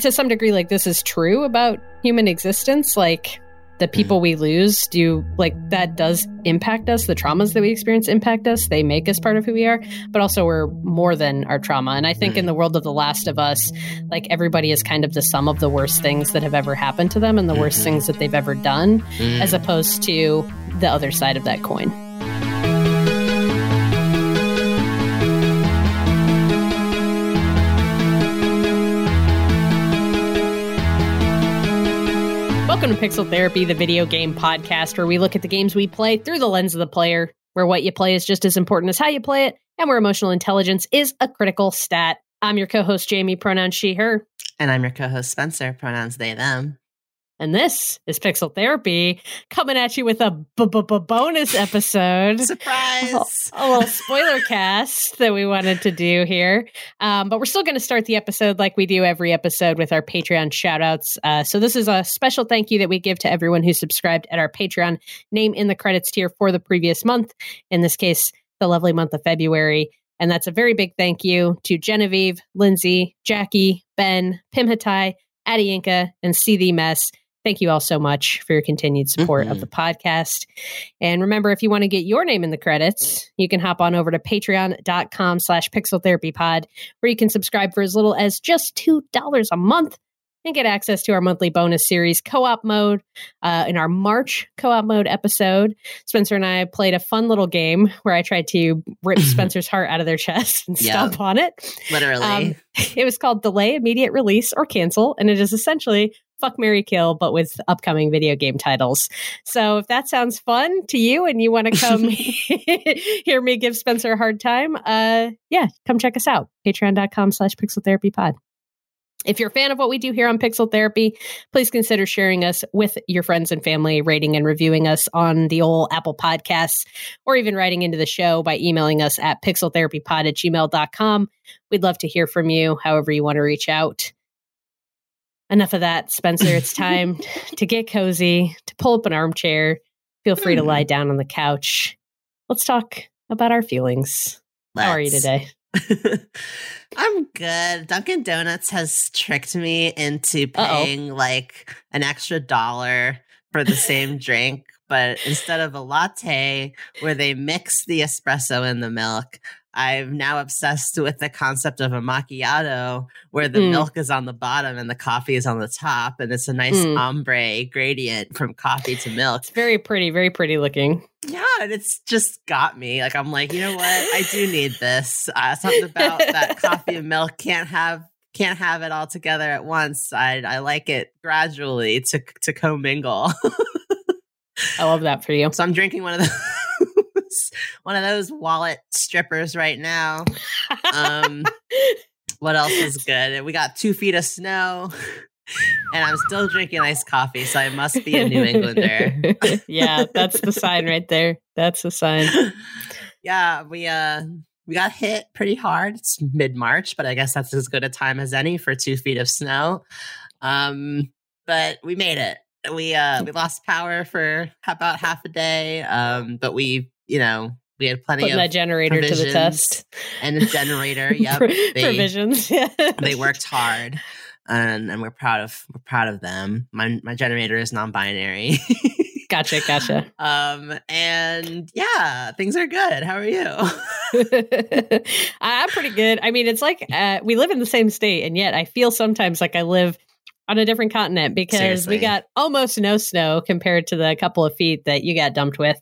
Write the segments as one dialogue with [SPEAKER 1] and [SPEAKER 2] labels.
[SPEAKER 1] to some degree, like this is true about human existence. Like the mm-hmm. people we lose do like that does impact us. The traumas that we experience impact us. They make us part of who we are but also we're more than our trauma. And i think in mm. the world of the last of us like everybody is kind of the sum of the worst things that have ever happened to them and the worst mm-hmm. things that they've ever done mm. as opposed to the other side of that coin Pixel Therapy, the video game podcast where we look at the games we play through the lens of the player, where what you play is just as important as how you play it, and where emotional intelligence is a critical stat. I'm your co host, Jamie, pronouns she, her,
[SPEAKER 2] And I'm your co-host Spencer, pronouns they them.
[SPEAKER 1] And this is Pixel Therapy coming at you with a b- b- b- bonus episode.
[SPEAKER 2] Surprise!
[SPEAKER 1] a little spoiler cast that we wanted to do here. Um, but we're still going to start the episode like we do every episode with our Patreon shout outs. Uh, so this is a special thank you that we give to everyone who subscribed at our Patreon name in the credits tier for the previous month. In this case, the lovely month of February. And that's a very big thank you to Genevieve, Lindsay, Jackie, Ben, Pim Hatai, Addie Inca, and See the Mess. Thank you all so much for your continued support of
[SPEAKER 2] Mhm.
[SPEAKER 1] the podcast. And remember, if you want to get your name in the credits, you can hop on over to patreon.com slash pixel therapy pod, where you can subscribe for as little as just $2 a month and get access to our monthly bonus series, Co-op Mode. Uh, in our March Co-op Mode episode, Spencer and I played a fun little game where I tried to rip Spencer's heart out of their chest and
[SPEAKER 2] Yeah.
[SPEAKER 1] stomp on it.
[SPEAKER 2] Literally.
[SPEAKER 1] Um, it was called Delay, Immediate Release, or Cancel, and it is essentially Fuck Mary Kill, but with upcoming video game titles. So if that sounds fun to you and you want to come hear me give Spencer a hard time, uh, yeah, come check us out. Patreon.com slash Pixel Therapy Pod. If you're a fan of what we do here on Pixel Therapy, please consider sharing us with your friends and family, rating and reviewing us on the old Apple Podcasts, or even writing into the show by emailing us at pixeltherapypod at gmail.com. We'd love to hear from you, however you want to reach out. Enough of that, Spencer. It's time to get cozy, to pull up an armchair. Feel free to lie mm-hmm. down on the couch. Let's talk about our feelings. How are you today?
[SPEAKER 2] I'm good. Dunkin' Donuts has tricked me into
[SPEAKER 1] Uh-oh.
[SPEAKER 2] paying like an extra dollar for the same drink, but instead of a latte where they mix the espresso in the milk, I'm now obsessed with the concept of a macchiato where the
[SPEAKER 1] Mm.
[SPEAKER 2] milk is on the bottom and the coffee is on the top, and it's a nice
[SPEAKER 1] Mm.
[SPEAKER 2] ombre gradient from coffee to milk.
[SPEAKER 1] It's very pretty, very pretty looking.
[SPEAKER 2] Yeah, and it's just got me. Like I'm like, you know what? I do need this. Uh, something about that coffee and milk can't have can't have it all together at once. I I like it gradually to to commingle.
[SPEAKER 1] I love that for you.
[SPEAKER 2] so I'm drinking one of those one of those wallet strippers right now. Um, what else is good? We got two feet of snow. And I'm still drinking iced coffee, so I must be a New Englander.
[SPEAKER 1] yeah, that's the sign right there. That's the sign.
[SPEAKER 2] yeah, we uh we got hit pretty hard. It's mid March, but I guess that's as good a time as any for two feet of snow. Um, but we made it. We uh we lost power for about half a day. Um, but we, you know, we had plenty
[SPEAKER 1] Putting
[SPEAKER 2] of
[SPEAKER 1] that generator to the test.
[SPEAKER 2] and a generator. Yep, they-
[SPEAKER 1] provisions. Yeah.
[SPEAKER 2] they worked hard, and and we're proud of we're proud of them. My my generator is non-binary.
[SPEAKER 1] Gotcha, gotcha.
[SPEAKER 2] um, and yeah, things are good. How are you?
[SPEAKER 1] I- I'm pretty good. I mean, it's like uh, we live in the same state, and yet I feel sometimes like I live on a different continent because
[SPEAKER 2] Seriously.
[SPEAKER 1] we got almost no snow compared to the couple of feet that you got dumped with.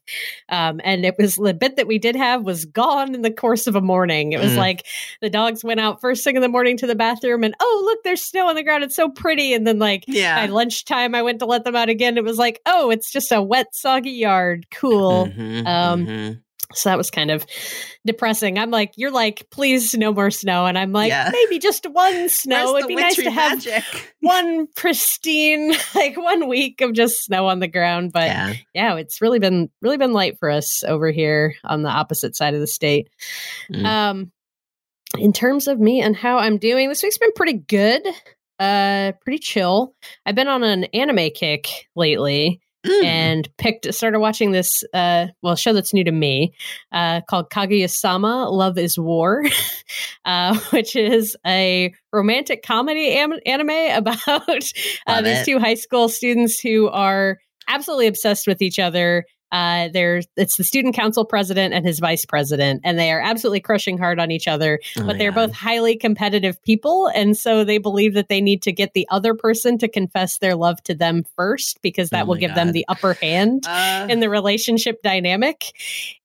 [SPEAKER 1] Um, and it was the bit that we did have was gone in the course of a morning. It was
[SPEAKER 2] Mm.
[SPEAKER 1] like the dogs went out first thing in the morning to the bathroom, and oh, look, there's snow on the ground. It's so pretty. And then, like,
[SPEAKER 2] yeah.
[SPEAKER 1] by lunchtime, I went to let them out again. It was like, oh, it's just a wet, soggy yard. Cool.
[SPEAKER 2] Mhm,
[SPEAKER 1] Um,
[SPEAKER 2] mhm.
[SPEAKER 1] So that was kind of depressing. I'm like, you're like, please no more snow. And I'm like,
[SPEAKER 2] Yeah.
[SPEAKER 1] maybe just one snow. It'd be nice to have one pristine, like one week of just snow on the ground. But yeah.
[SPEAKER 2] yeah.
[SPEAKER 1] it's really been really been light for us over here on the opposite side of the state.
[SPEAKER 2] Mm.
[SPEAKER 1] Um in terms of me and how I'm doing, this week's been pretty good. Uh pretty chill. I've been on an anime kick lately. Mm. and picked started watching this uh well show that's new to me uh called Kaguya-sama Love is War uh which is a romantic comedy am- anime about uh, these two high school students who are absolutely obsessed with each other uh, there's it's the student council president and his vice president, and they are absolutely crushing hard on each other. Oh but they're God. both highly competitive people, and so they believe that they need to get the other person to confess their love to them first because that oh will give God. them the upper hand uh, in the relationship dynamic.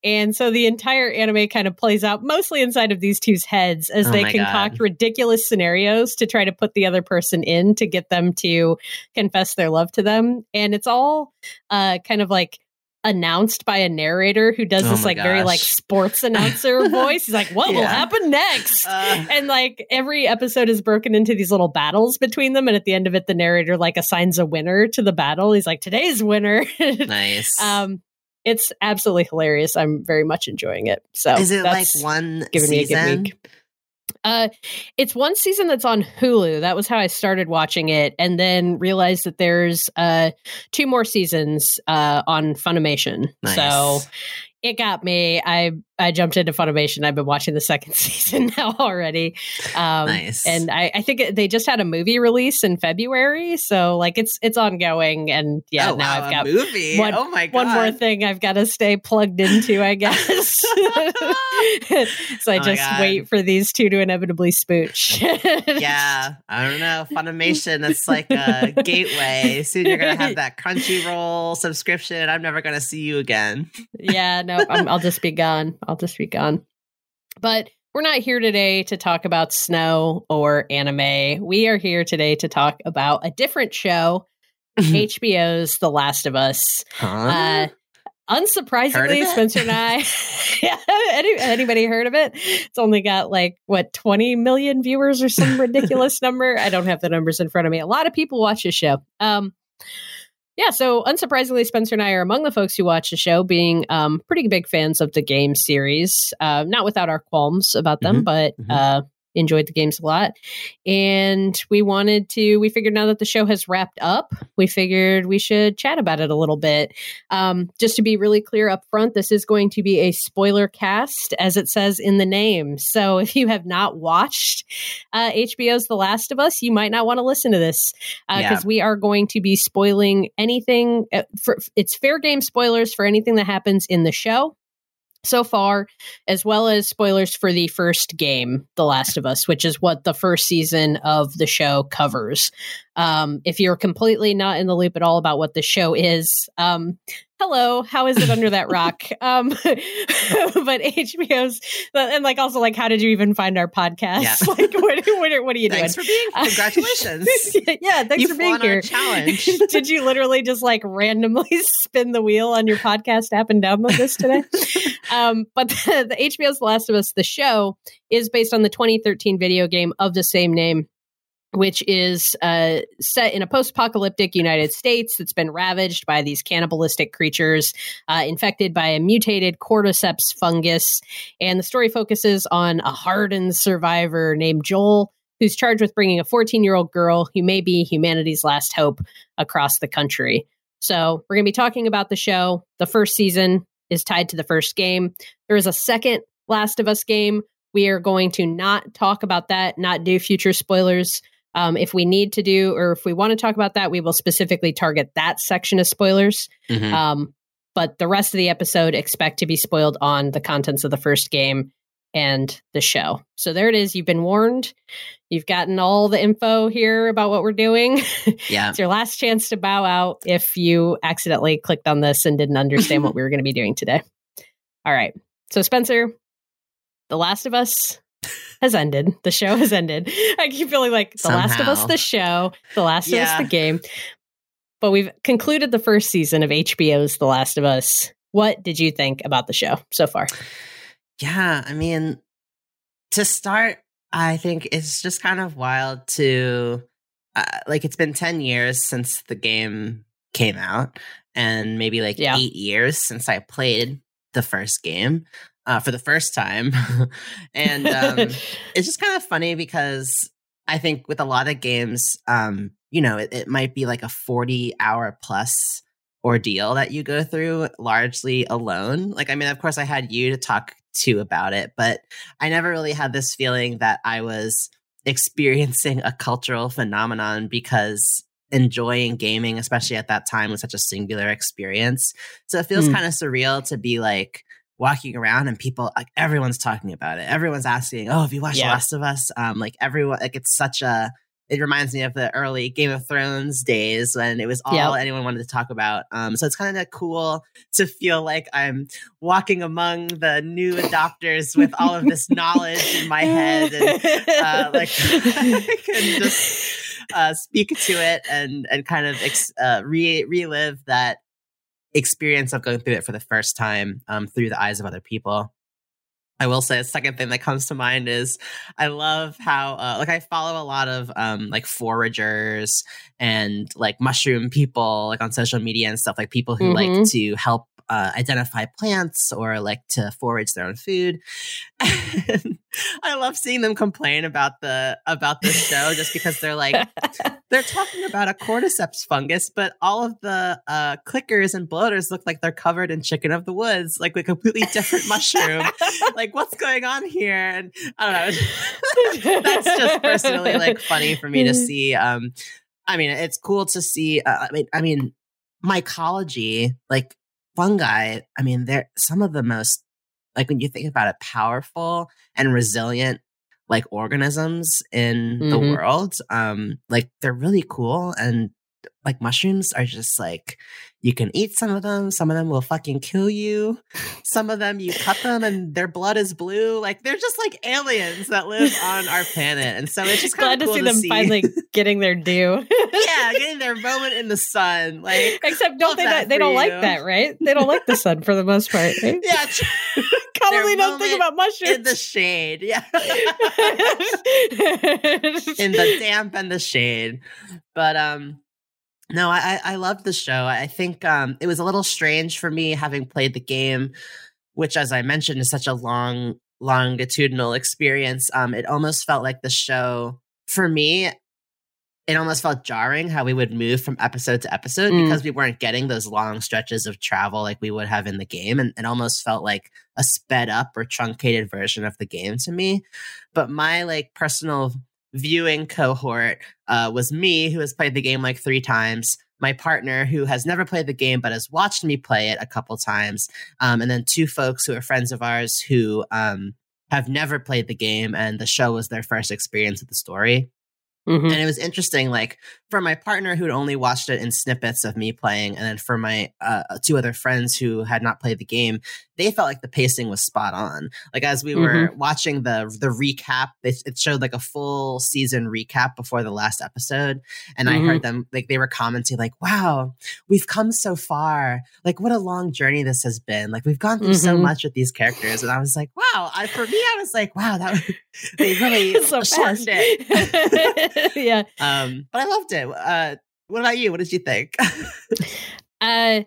[SPEAKER 1] And so the entire anime kind of plays out mostly inside of these two's heads as oh they concoct God. ridiculous scenarios to try to put the other person in to get them to confess their love to them. And it's all uh, kind of like announced by a narrator who does oh this like gosh. very like sports announcer voice. He's like, "What yeah. will happen next?" Uh, and like every episode is broken into these little battles between them, and at the end of it, the narrator like assigns a winner to the battle. He's like, "Today's winner."
[SPEAKER 2] nice. Um,
[SPEAKER 1] it's absolutely hilarious. I'm very much enjoying it. So
[SPEAKER 2] is it like one giving season? me a good week.
[SPEAKER 1] Uh, it's one season that's on Hulu. That was how I started watching it, and then realized that there's uh two more seasons uh on Funimation. Nice. So it got me. I I jumped into Funimation. I've been watching the second season now already. Um, nice. And I, I think they just had a movie release in February, so like it's it's ongoing. And yeah, oh, now wow, I've got
[SPEAKER 2] movie.
[SPEAKER 1] One,
[SPEAKER 2] oh my god!
[SPEAKER 1] One more thing I've got to stay plugged into, I guess. so I oh just wait for these two to inevitably spooch.
[SPEAKER 2] yeah, I don't know. Funimation, it's like a gateway. Soon you're gonna have that Crunchyroll subscription. I'm never gonna see you again.
[SPEAKER 1] yeah, no, i will just be gone. I'll just be gone. But we're not here today to talk about snow or anime. We are here today to talk about a different show, HBO's The Last of Us. Huh? Uh, unsurprisingly, Spencer and I, yeah, any, anybody heard of it? It's only got like what twenty million viewers or some ridiculous number. I don't have the numbers in front of me. A lot of people watch this show. Um, yeah, so unsurprisingly, Spencer and I are among the folks who watch the show, being um, pretty big fans of the game series. Uh, not without our qualms about them, mm-hmm. but mm-hmm. Uh, enjoyed the games a lot. And we wanted to, we figured now that the show has wrapped up, we figured we should chat about it a little bit. Um, just to be really clear up front, this is going to be a spoiler cast, as it says in the name. So if you have not watched uh, HBO's The Last of Us, you might not want to listen to this because uh, yeah. we are going to be spoiling anything. Uh, for, it's fair game spoilers for anything that happens in the show so far, as well as spoilers for the first game, The Last of Us, which is what the first season of the show covers. Um, if you're completely not in the loop at all about what the show is, um, hello, how is it under that rock? Um, but HBO's and like also like how did you even find our podcast? Yeah. like what, what, what, are you
[SPEAKER 2] thanks
[SPEAKER 1] doing?
[SPEAKER 2] for being congratulations.
[SPEAKER 1] yeah, thanks
[SPEAKER 2] You've
[SPEAKER 1] for being here.
[SPEAKER 2] challenge.
[SPEAKER 1] did you literally just like randomly spin the wheel on your podcast app and download this today? um, but the, the HBO's The Last of Us, the show, is based on the 2013 video game of the same name which is uh, set in a post apocalyptic United States that's been ravaged by these cannibalistic creatures uh, infected by a mutated cordyceps fungus. And the story focuses on a hardened survivor named Joel, who's charged with bringing a 14 year old girl who may be humanity's last hope across the country. So, we're going to be talking about the show. The first season is tied to the first game. There is a second Last of Us game. We are going to not talk about that, not do future spoilers. Um, if we need to do, or if we want to talk about that, we will specifically target that section of spoilers. Mm-hmm. Um, but the rest of the episode, expect to be spoiled on the contents of the first game and the show. So there it is. You've been warned. You've gotten all the info here about what we're doing.
[SPEAKER 2] Yeah.
[SPEAKER 1] it's your last chance to bow out if you accidentally clicked on this and didn't understand what we were going to be doing today. All right. So, Spencer, The Last of Us has ended. The show has ended. I keep feeling like The Somehow. Last of Us, the show, The Last yeah. of Us, the game. But we've concluded the first season of HBO's The Last of Us. What did you think about the show so far?
[SPEAKER 2] Yeah, I mean, to start, I think it's just kind of wild to uh, like it's been 10 years since the game came out and maybe like yeah. 8 years since I played the first game uh, for the first time. and um, it's just kind of funny because I think with a lot of games, um, you know, it, it, might be like a 40 hour plus ordeal that you go through largely alone. Like, I mean, of course, I had you to talk to about it, but I never really had this feeling that I was experiencing a cultural phenomenon because enjoying gaming, especially at that time, was such a singular experience. So it feels mm. kind of surreal to be like walking around and people, like everyone's talking about it. Everyone's asking, "Oh, have you watched yeah. Last of Us?" Um, like everyone, like it's such a it reminds me of the early Game of Thrones days when it was all yep. anyone wanted to talk about. Um, so it's kind of cool to feel like I'm walking among the new adopters with all of this knowledge in my head, and uh, like I can just uh, speak to it and and kind of ex- uh, re- relive that experience of going through it for the first time um, through the eyes of other people. I will say a second thing that comes to mind is I love how uh, like I follow a lot of um, like foragers and like mushroom people like on social media and stuff like people who mm-hmm. like to help uh, identify plants or like to forage their own food. I love seeing them complain about the about the show just because they're like they're talking about a cordyceps fungus, but all of the uh, clickers and bloaters look like they're covered in chicken of the woods, like a completely different mushroom. like what's going on here? And I don't know. That's just personally like funny for me to see. Um, I mean, it's cool to see. Uh, I mean, I mean, mycology, like fungi, I mean, they're some of the most, like when you think about it, powerful and resilient like organisms in mm-hmm. the world. Um, like they're really cool and like mushrooms are just like you can eat some of them. Some of them will fucking kill you. Some of them you cut them and their blood is blue. Like they're just like aliens that live on our planet. And so it's just kind of cool to see them see.
[SPEAKER 1] finally getting their due.
[SPEAKER 2] Yeah getting their moment in the sun. Like
[SPEAKER 1] except don't they they don't you. like that right? They don't like the sun for the most part right?
[SPEAKER 2] yeah
[SPEAKER 1] probably don't think about mushrooms
[SPEAKER 2] in the shade yeah. In the damp and the shade. But um no, I I loved the show. I think um, it was a little strange for me having played the game, which, as I mentioned, is such a long longitudinal experience. Um, it almost felt like the show for me. It almost felt jarring how we would move from episode to episode mm. because we weren't getting those long stretches of travel like we would have in the game, and it almost felt like a sped up or truncated version of the game to me. But my like personal viewing cohort uh, was me, who has played the game like three times, my partner, who has never played the game but has watched me play it a couple times, um, and then two folks who are friends of ours who um, have never played the game, and the show was their first experience with the story. Mm-hmm. And it was interesting, like for my partner who'd only watched it in snippets of me playing, and then for my uh, two other friends who had not played the game, they felt like the pacing was spot on. Like as we were mm-hmm. watching the the recap, it, it, showed like a full season recap before the last episode, and mm-hmm. I heard them like they were commenting like, "Wow, we've come so far! Like what a long journey this has been! Like we've gone through so mm-hmm. much with these characters." And I was like, "Wow!" I, for me, I was like, "Wow, that was, they really so shortened it."
[SPEAKER 1] yeah.
[SPEAKER 2] Um, but I loved it. Uh, what about you? What did you think?
[SPEAKER 1] uh,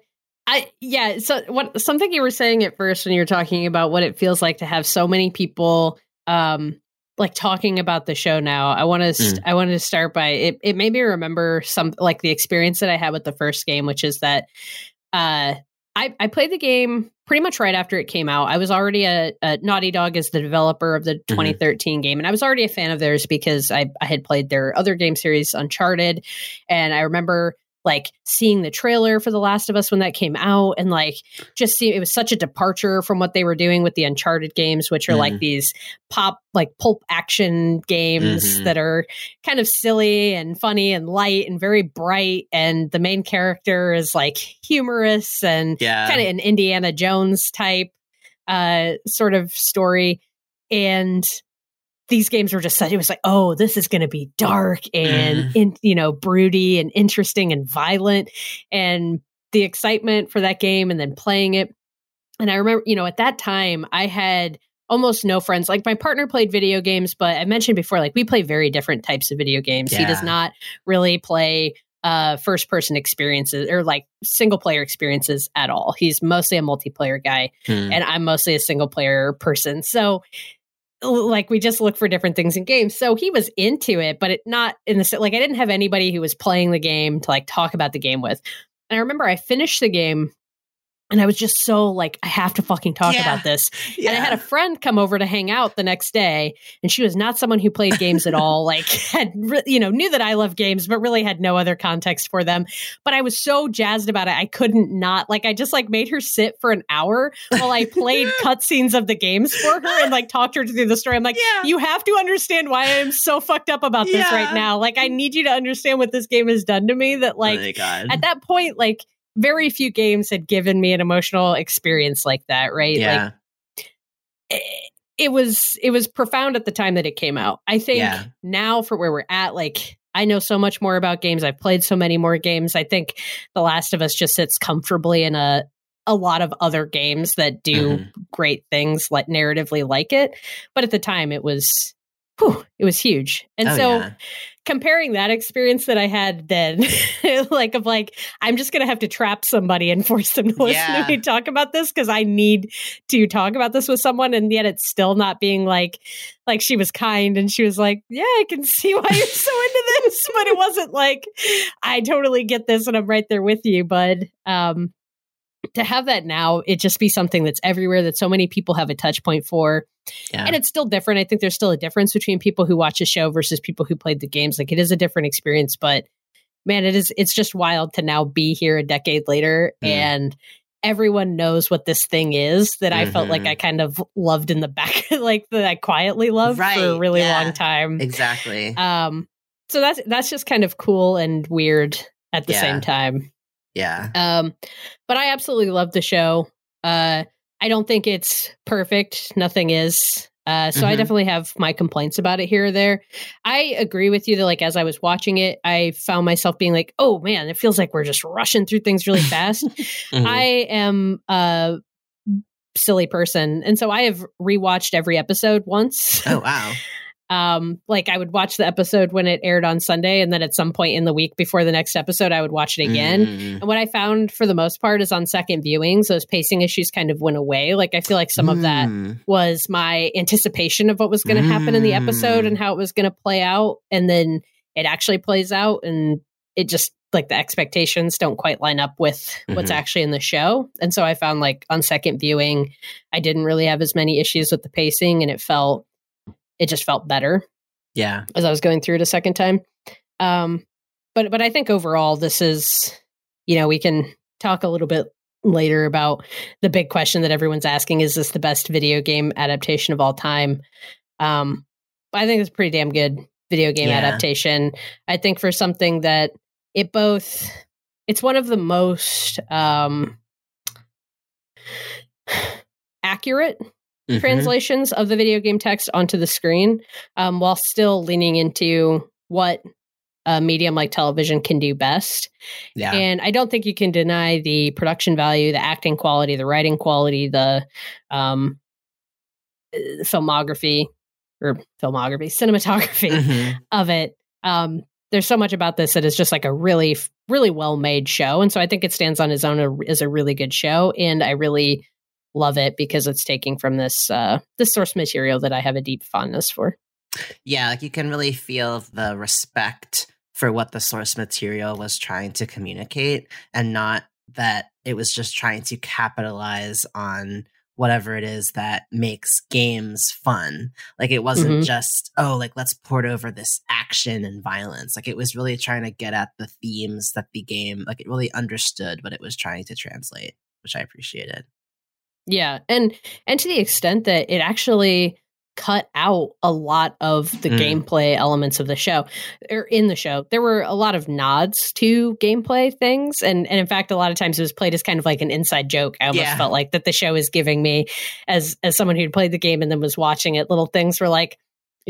[SPEAKER 1] I yeah. So what something you were saying at first when you were talking about what it feels like to have so many people um like talking about the show now. I want to st- mm. I wanted to start by it. It made me remember some like the experience that I had with the first game, which is that uh I, I played the game pretty much right after it came out. I was already a, a Naughty Dog as the developer of the 2013 mm-hmm. game, and I was already a fan of theirs because I, I had played their other game series, Uncharted, and I remember like seeing the trailer for The Last of Us when that came out and like just see it was such a departure from what they were doing with the Uncharted games, which are mm-hmm. like these pop like pulp action games mm-hmm. that are kind of silly and funny and light and very bright. And the main character is like humorous and yeah. kind of an Indiana Jones type uh sort of story. And these games were just such it was like oh this is going to be dark and mm. in, you know broody and interesting and violent and the excitement for that game and then playing it and i remember you know at that time i had almost no friends like my partner played video games but i mentioned before like we play very different types of video games yeah. he does not really play uh first person experiences or like single player experiences at all he's mostly a multiplayer guy hmm. and i'm mostly a single player person so like we just look for different things in games. So he was into it, but it not in the like I didn't have anybody who was playing the game to like talk about the game with. And I remember I finished the game and I was just so like, I have to fucking talk
[SPEAKER 2] Yeah.
[SPEAKER 1] about this.
[SPEAKER 2] Yeah.
[SPEAKER 1] And I had a friend come over to hang out the next day, and she was not someone who played games at all. Like, had re- you know knew that I love games, but really had no other context for them. But I was so jazzed about it, I couldn't not. Like, I just like made her sit for an hour while I played cutscenes of the games for her and like talked her through the story. I'm like,
[SPEAKER 2] Yeah.
[SPEAKER 1] you have to understand why I'm so fucked up about this right now. Like, I need you to understand what this game has done to me. That like
[SPEAKER 2] oh
[SPEAKER 1] at that point, like very few games had given me an emotional experience like that, right? Like
[SPEAKER 2] yeah.
[SPEAKER 1] it, it was it was profound at the time that it came out. I think
[SPEAKER 2] Yeah.
[SPEAKER 1] now for where we're at, like I know so much more about games. I've played so many more games. I think The Last of Us just sits comfortably in a a lot of other games that do
[SPEAKER 2] Mhm.
[SPEAKER 1] great things like narratively like it. But at the time it was whew, it was huge. And
[SPEAKER 2] Oh,
[SPEAKER 1] so
[SPEAKER 2] yeah.
[SPEAKER 1] comparing that experience that I had then, like of like, I'm just gonna have to trap somebody and force them to listen
[SPEAKER 2] Yeah.
[SPEAKER 1] to me talk about this because I need to talk about this with someone, and yet it's still not being like, like she was kind and she was like, yeah, I can see why you're so into this, but it wasn't like, I totally get this and I'm right there with you, bud. Um, to have that now, it just be something that's everywhere that so many people have a touch point for
[SPEAKER 2] yeah.
[SPEAKER 1] and it's still different. I think there's still a difference between people who watch a show versus people who played the games. Like it is a different experience, but man, it is it's just wild to now be here a decade later
[SPEAKER 2] Mm.
[SPEAKER 1] and everyone knows what this thing is that I felt like
[SPEAKER 2] Mhm.
[SPEAKER 1] I kind of loved in the back like that I quietly loved for a really
[SPEAKER 2] yeah.
[SPEAKER 1] long time.
[SPEAKER 2] exactly.
[SPEAKER 1] Um so that's that's just kind of cool and weird at the
[SPEAKER 2] Yeah.
[SPEAKER 1] same time.
[SPEAKER 2] Yeah.
[SPEAKER 1] Um, but I absolutely love the show. Uh, I don't think it's perfect. Nothing is. Uh, so I
[SPEAKER 2] Mhm.
[SPEAKER 1] definitely have my complaints about it here or there. I agree with you that, like, as I was watching it, I found myself being like, "Oh man, it feels like we're just rushing through things really fast."
[SPEAKER 2] Mhm.
[SPEAKER 1] I am a silly person, and so I have rewatched every episode once.
[SPEAKER 2] oh wow.
[SPEAKER 1] um like i would watch the episode when it aired on sunday and then at some point in the week before the next episode i would watch it again
[SPEAKER 2] Mm.
[SPEAKER 1] and what I found for the most part is on second viewings, those pacing issues kind of went away. Like I feel like some of that
[SPEAKER 2] Mm.
[SPEAKER 1] was my anticipation of what was going to happen in the episode
[SPEAKER 2] Mm.
[SPEAKER 1] and how it was going to play out. And then it actually plays out and it just like the expectations don't quite line up with what's
[SPEAKER 2] Mhm.
[SPEAKER 1] actually in the show. And so I found like on second viewing, I didn't really have as many issues with the pacing and it felt, it just felt better
[SPEAKER 2] Yeah.
[SPEAKER 1] as I was going through it a second time. Um, but but I think overall, this is you know we can talk a little bit later about the big question that everyone's asking: Is this the best video game adaptation of all time? Um, I think it's a pretty damn good video game
[SPEAKER 2] Yeah.
[SPEAKER 1] adaptation. I think for something that it both it's one of the most um accurate
[SPEAKER 2] Mhm.
[SPEAKER 1] translations of the video game text onto the screen um, while still leaning into what a medium like television can do best.
[SPEAKER 2] Yeah.
[SPEAKER 1] And I don't think you can deny the production value, the acting quality, the writing quality, the um, uh, filmography or filmography, cinematography
[SPEAKER 2] Mhm.
[SPEAKER 1] of it. Um, there's so much about this that is just like a really, really well made show. And so I think it stands on its own as a really good show. And I really love it because it's taking from this uh, this source material that I have a deep fondness for.
[SPEAKER 2] Yeah, like you can really feel the respect for what the source material was trying to communicate and not that it was just trying to capitalize on whatever it is that makes games fun. Like it wasn't
[SPEAKER 1] Mhm.
[SPEAKER 2] just, oh, like let's port over this action and violence. Like it was really trying to get at the themes that the game, like it really understood what it was trying to translate, which I appreciated.
[SPEAKER 1] Yeah, and and to the extent that it actually cut out a lot of the
[SPEAKER 2] Mm.
[SPEAKER 1] gameplay elements of the show or in the show there were a lot of nods to gameplay things and and in fact a lot of times it was played as kind of like an inside joke i almost
[SPEAKER 2] Yeah.
[SPEAKER 1] felt like that the show is giving me as as someone who'd played the game and then was watching it little things were like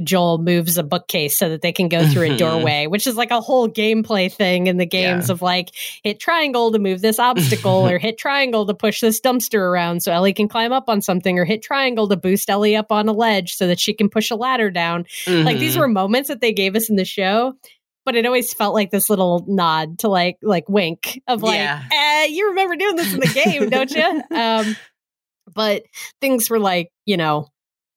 [SPEAKER 1] Joel moves a bookcase so that they can go through a
[SPEAKER 2] Mhm.
[SPEAKER 1] doorway, which is like a whole gameplay thing in the games
[SPEAKER 2] Yeah.
[SPEAKER 1] of like hit triangle to move this obstacle or hit triangle to push this dumpster around so Ellie can climb up on something or hit triangle to boost Ellie up on a ledge so that she can push a ladder down. Like these
[SPEAKER 2] Mhm.
[SPEAKER 1] were moments that they gave us in the show. But it always felt like this little nod to like like wink of like,
[SPEAKER 2] Yeah.
[SPEAKER 1] eh, you remember doing this in the game, don't you? Um, but things were like, you know,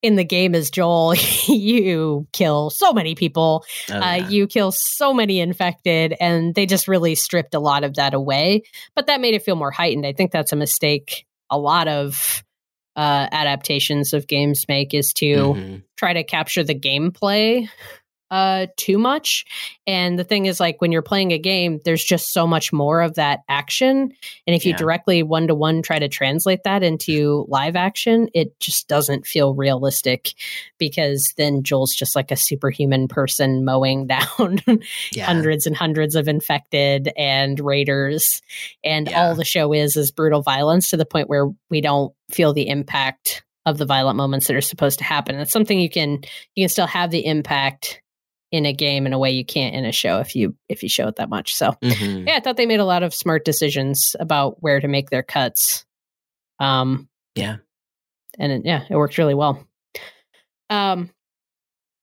[SPEAKER 1] in the game as Joel, you kill so many people.
[SPEAKER 2] Oh,
[SPEAKER 1] Uh, you kill so many infected, and they just really stripped a lot of that away. But that made it feel more heightened. I think that's a mistake a lot of uh, adaptations of games make is to
[SPEAKER 2] Mhm.
[SPEAKER 1] try to capture the gameplay uh too much. And the thing is like when you're playing a game there's just so much more of that action. And if you directly one to one try to translate that into live action it just doesn't feel realistic because then Joel's just like a superhuman person mowing down
[SPEAKER 2] Yeah.
[SPEAKER 1] hundreds and hundreds of infected and raiders. And
[SPEAKER 2] Yeah.
[SPEAKER 1] all the show is is brutal violence to the point where we don't feel the impact of the violent moments that are supposed to happen. It's something you can you can still have the impact in a game in a way you can't in a show if you if you show it that much so
[SPEAKER 2] Mhm.
[SPEAKER 1] yeah i thought they made a lot of smart decisions about where to make their cuts um
[SPEAKER 2] Yeah.
[SPEAKER 1] and it, yeah it worked really well um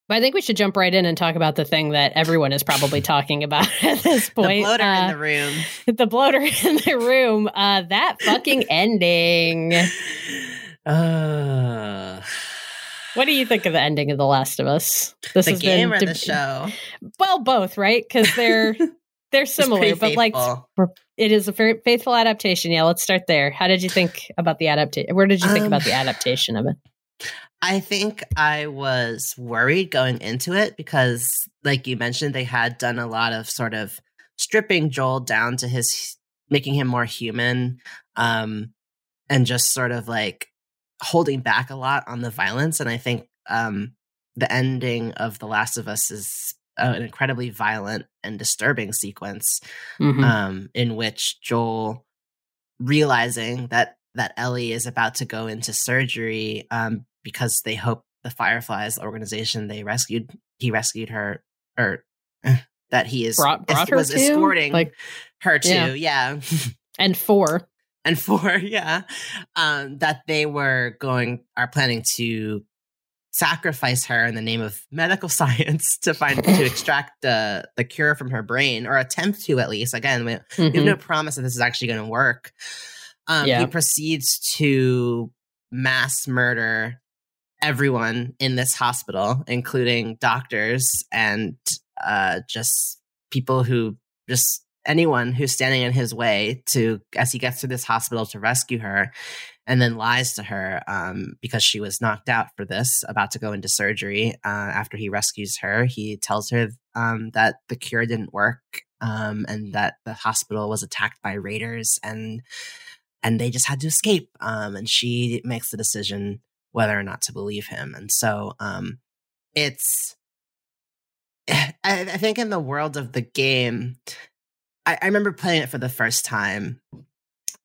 [SPEAKER 1] but I think we should jump right in and talk about the thing that everyone is probably talking about at this point.
[SPEAKER 2] The bloater
[SPEAKER 1] Uh,
[SPEAKER 2] in the room.
[SPEAKER 1] the bloater in the room. Uh, that fucking ending.
[SPEAKER 2] Uh,
[SPEAKER 1] What do you think of the ending of The Last of Us? This
[SPEAKER 2] the
[SPEAKER 1] has
[SPEAKER 2] game
[SPEAKER 1] been
[SPEAKER 2] or
[SPEAKER 1] deb-
[SPEAKER 2] the show?
[SPEAKER 1] Well, both, right? Because they're they're similar, but like it is a very faithful adaptation. Yeah, let's start there. How did you think about the adaptation? Where did you think
[SPEAKER 2] Um,
[SPEAKER 1] about the adaptation of it?
[SPEAKER 2] I think I was worried going into it because, like you mentioned, they had done a lot of sort of stripping Joel down to his, making him more human, um, and just sort of like holding back a lot on the violence. And I think um, the ending of The Last of Us is an incredibly violent and disturbing sequence
[SPEAKER 1] Mhm.
[SPEAKER 2] um, in which Joel, realizing that that Ellie is about to go into surgery um, because they hope the Fireflies organization they rescued, he rescued her, or that he is
[SPEAKER 1] Brought- brought her
[SPEAKER 2] was
[SPEAKER 1] to?
[SPEAKER 2] escorting
[SPEAKER 1] Like-
[SPEAKER 2] her to,
[SPEAKER 1] Yeah.
[SPEAKER 2] yeah.
[SPEAKER 1] and four.
[SPEAKER 2] And four, yeah, um, that they were going are planning to sacrifice her in the name of medical science to find to extract the the cure from her brain or attempt to at least. Again, we, we have no promise that this is actually going to work. Um,
[SPEAKER 1] Yeah.
[SPEAKER 2] He proceeds to mass murder everyone in this hospital, including doctors and uh, just people who just anyone who's standing in his way to as he gets to this hospital to rescue her and then lies to her um, because she was knocked out for this about to go into surgery uh, after he rescues her he tells her um, that the cure didn't work um, and that the hospital was attacked by raiders and and they just had to escape um, and she makes the decision whether or not to believe him. And so um, it's I, I think in the world of the game I, I remember playing it for the first time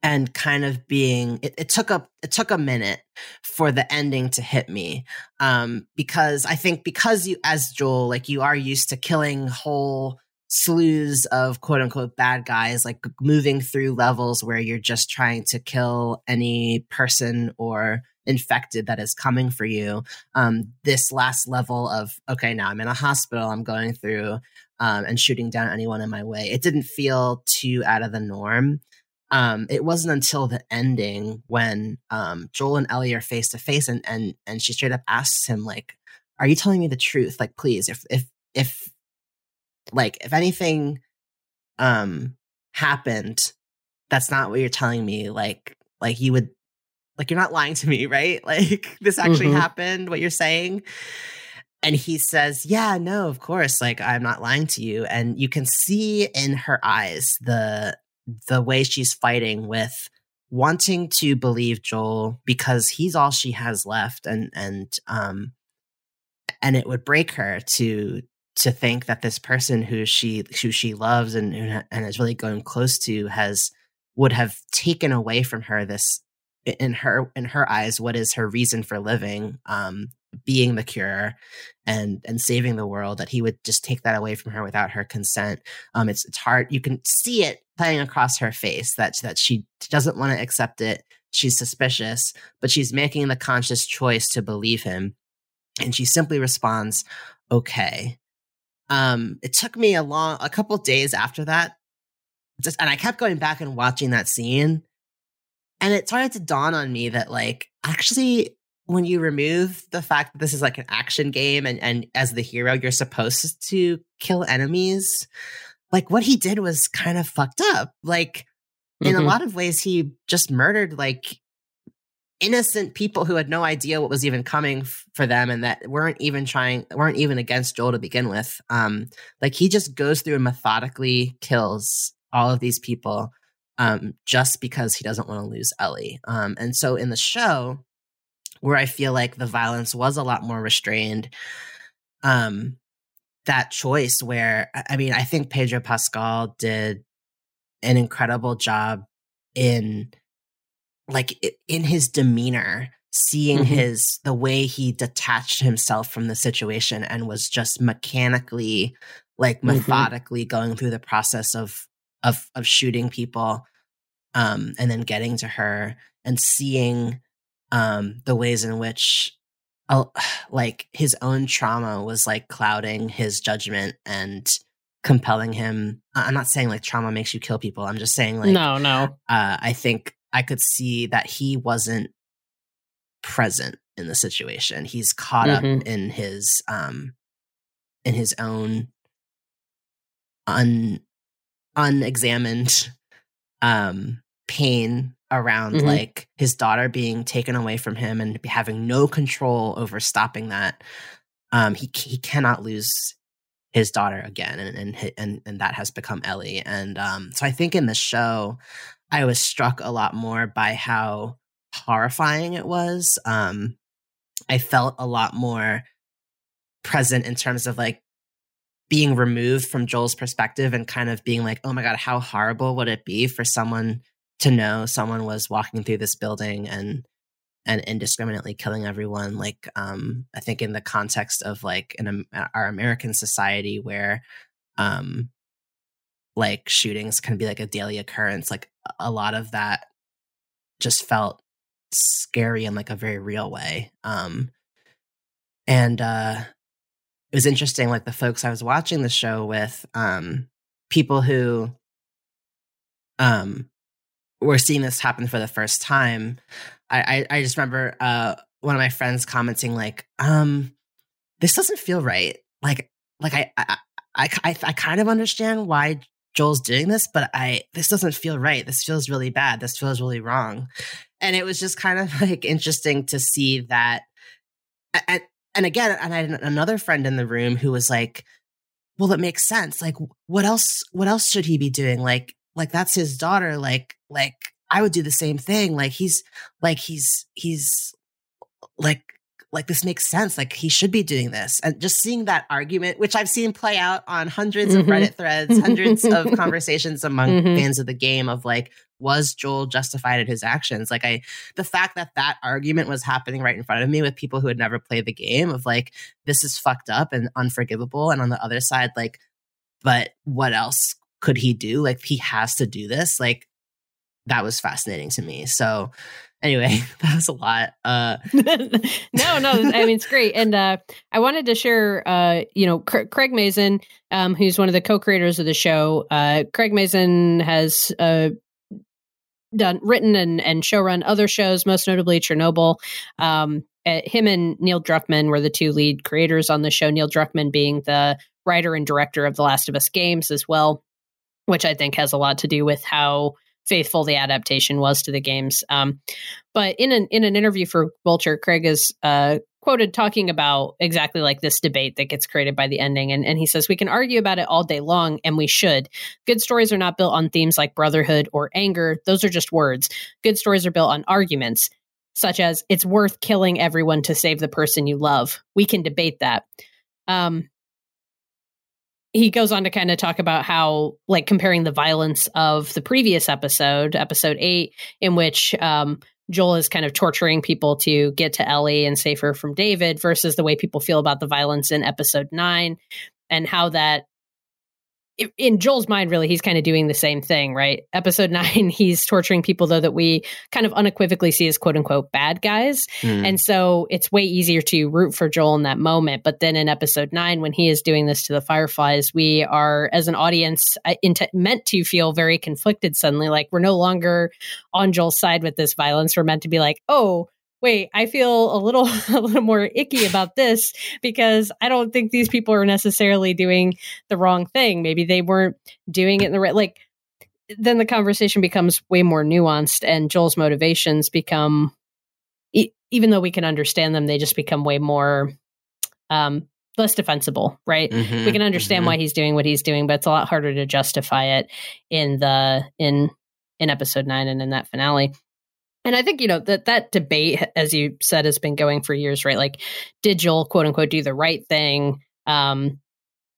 [SPEAKER 2] and kind of being it, it took a it took a minute for the ending to hit me um because i think because you as joel like you are used to killing whole slews of quote unquote bad guys like moving through levels where you're just trying to kill any person or infected that is coming for you um this last level of okay now i'm in a hospital i'm going through um, and shooting down anyone in my way. It didn't feel too out of the norm. Um, it wasn't until the ending when um, Joel and Ellie are face to face, and and and she straight up asks him like, "Are you telling me the truth? Like, please, if if if like if anything um happened, that's not what you're telling me. Like like you would." Like you're not lying to me, right? Like this actually
[SPEAKER 1] Mhm.
[SPEAKER 2] happened, what you're saying and he says yeah no of course like i'm not lying to you. And you can see in her eyes the the way she's fighting with wanting to believe joel because he's all she has left and and um and it would break her to to think that this person who she who she loves and and is really going close to has would have taken away from her this in her in her eyes what is her reason for living um being the cure and and saving the world that he would just take that away from her without her consent. Um it's it's hard you can see it playing across her face that that she doesn't want to accept it she's suspicious but she's making the conscious choice to believe him and she simply responds okay. Um it took me a long a couple days after that just and i kept going back and watching that scene and it started to dawn on me that like actually when you remove the fact that this is like an action game and, and as the hero, you're supposed to kill enemies, like what he did was kind of fucked up. Like in mm-hmm. a lot of ways, he just murdered like innocent people who had no idea what was even coming f- for them and that weren't even trying weren't even against Joel to begin with. Um like he just goes through and methodically kills all of these people um just because he doesn't want to lose Ellie. Um and so in the show where I feel like the violence was a lot more restrained um that choice where I mean I think Pedro Pascal did an incredible job in like in his demeanor seeing mm-hmm. his the way he detached himself from the situation and was just mechanically like mm-hmm. methodically mm-hmm. going through the process of of of shooting people um and then getting to her and seeing um the ways in which uh, like his own trauma was like clouding his judgment and compelling him i'm not saying like trauma makes you kill people i'm just saying like
[SPEAKER 1] no no
[SPEAKER 2] uh i think I could see that he wasn't present in the situation. He's caught mm-hmm. up in his um in his own un unexamined um pain around mm-hmm. like his daughter being taken away from him and having no control over stopping that um he he cannot lose his daughter again and and and, and that has become Ellie and um so I think in the show I was struck a lot more by how horrifying it was. Um, I felt a lot more present in terms of like being removed from Joel's perspective and kind of being like, oh my God, how horrible would it be for someone to know someone was walking through this building and and indiscriminately killing everyone like um i think in the context of like in our american society where um like shootings can be like a daily occurrence like a lot of that just felt scary in like a very real way. Um, and uh, it was interesting, like the folks I was watching the show with, um, people who um, were seeing this happen for the first time. I, I, I just remember uh, one of my friends commenting like, um, "This doesn't feel right." Like, like I, I, I, I, I kind of understand why Joel's doing this, but I this doesn't feel right. This feels really bad. This feels really wrong. And it was just kind of like interesting to see that. And, and again, and I had another friend in the room who was like, "Well, it makes sense. Like, what else? What else should he be doing? Like, like that's his daughter. Like, like I would do the same thing. Like he's, like he's, he's, like like this makes sense. Like he should be doing this. And just seeing that argument, which I've seen play out on 100s mm-hmm. of Reddit threads, hundreds of conversations among mm-hmm. fans of the game of like, was Joel justified in his actions? Like I, the fact that that argument was happening right in front of me with people who had never played the game of like, this is fucked up and unforgivable. And on the other side, like, but what else could he do? Like he has to do this. Like that was fascinating to me. So anyway, that was a lot. Uh
[SPEAKER 1] no, no, I mean it's great. And uh I wanted to share uh you know C- Craig Mazin um who's one of the co-creators of the show. Uh Craig Mazin has uh done written and and show run other shows, most notably Chernobyl. Um uh, him and Neil Druckmann were the two lead creators on the show. Neil Druckmann being the writer and director of The Last of Us games as well, which I think has a lot to do with how faithful the adaptation was to the games. Um, but in an in an interview for Vulture, Craig is uh, quoted talking about exactly like this debate that gets created by the ending, and and he says we can argue about it all day long, and we should. Good stories are not built on themes like brotherhood or anger; those are just words. Good stories are built on arguments, such as it's worth killing everyone to save the person you love. We can debate that. Um, he goes on to kind of talk about how like comparing the violence of the previous episode episode 8 in which um, joel is kind of torturing people to get to ellie and save her from david versus the way people feel about the violence in episode 9 and how that in Joel's mind, really, he's kind of doing the same thing, right? Episode nine, he's torturing people, though, that we kind of unequivocally see as quote unquote bad guys. Mm. And so it's way easier to root for Joel in that moment. But then in episode nine, when he is doing this to the Fireflies, we are, as an audience, uh, meant to feel very conflicted suddenly. Like we're no longer on Joel's side with this violence. We're meant to be like, oh, wait, I feel a little a little more icky about this because I don't think these people are necessarily doing the wrong thing. Maybe they weren't doing it in the right like then the conversation becomes way more nuanced and Joel's motivations become e- even though we can understand them, they just become way more um less defensible, right?
[SPEAKER 2] Mhm,
[SPEAKER 1] We can understand
[SPEAKER 2] mhm.
[SPEAKER 1] why he's doing what he's doing, but it's a lot harder to justify it in the in in episode 9 and in that finale. And I think, you know, that that debate, as you said, has been going for years, right? Like, did Joel, quote unquote, do the right thing? Um,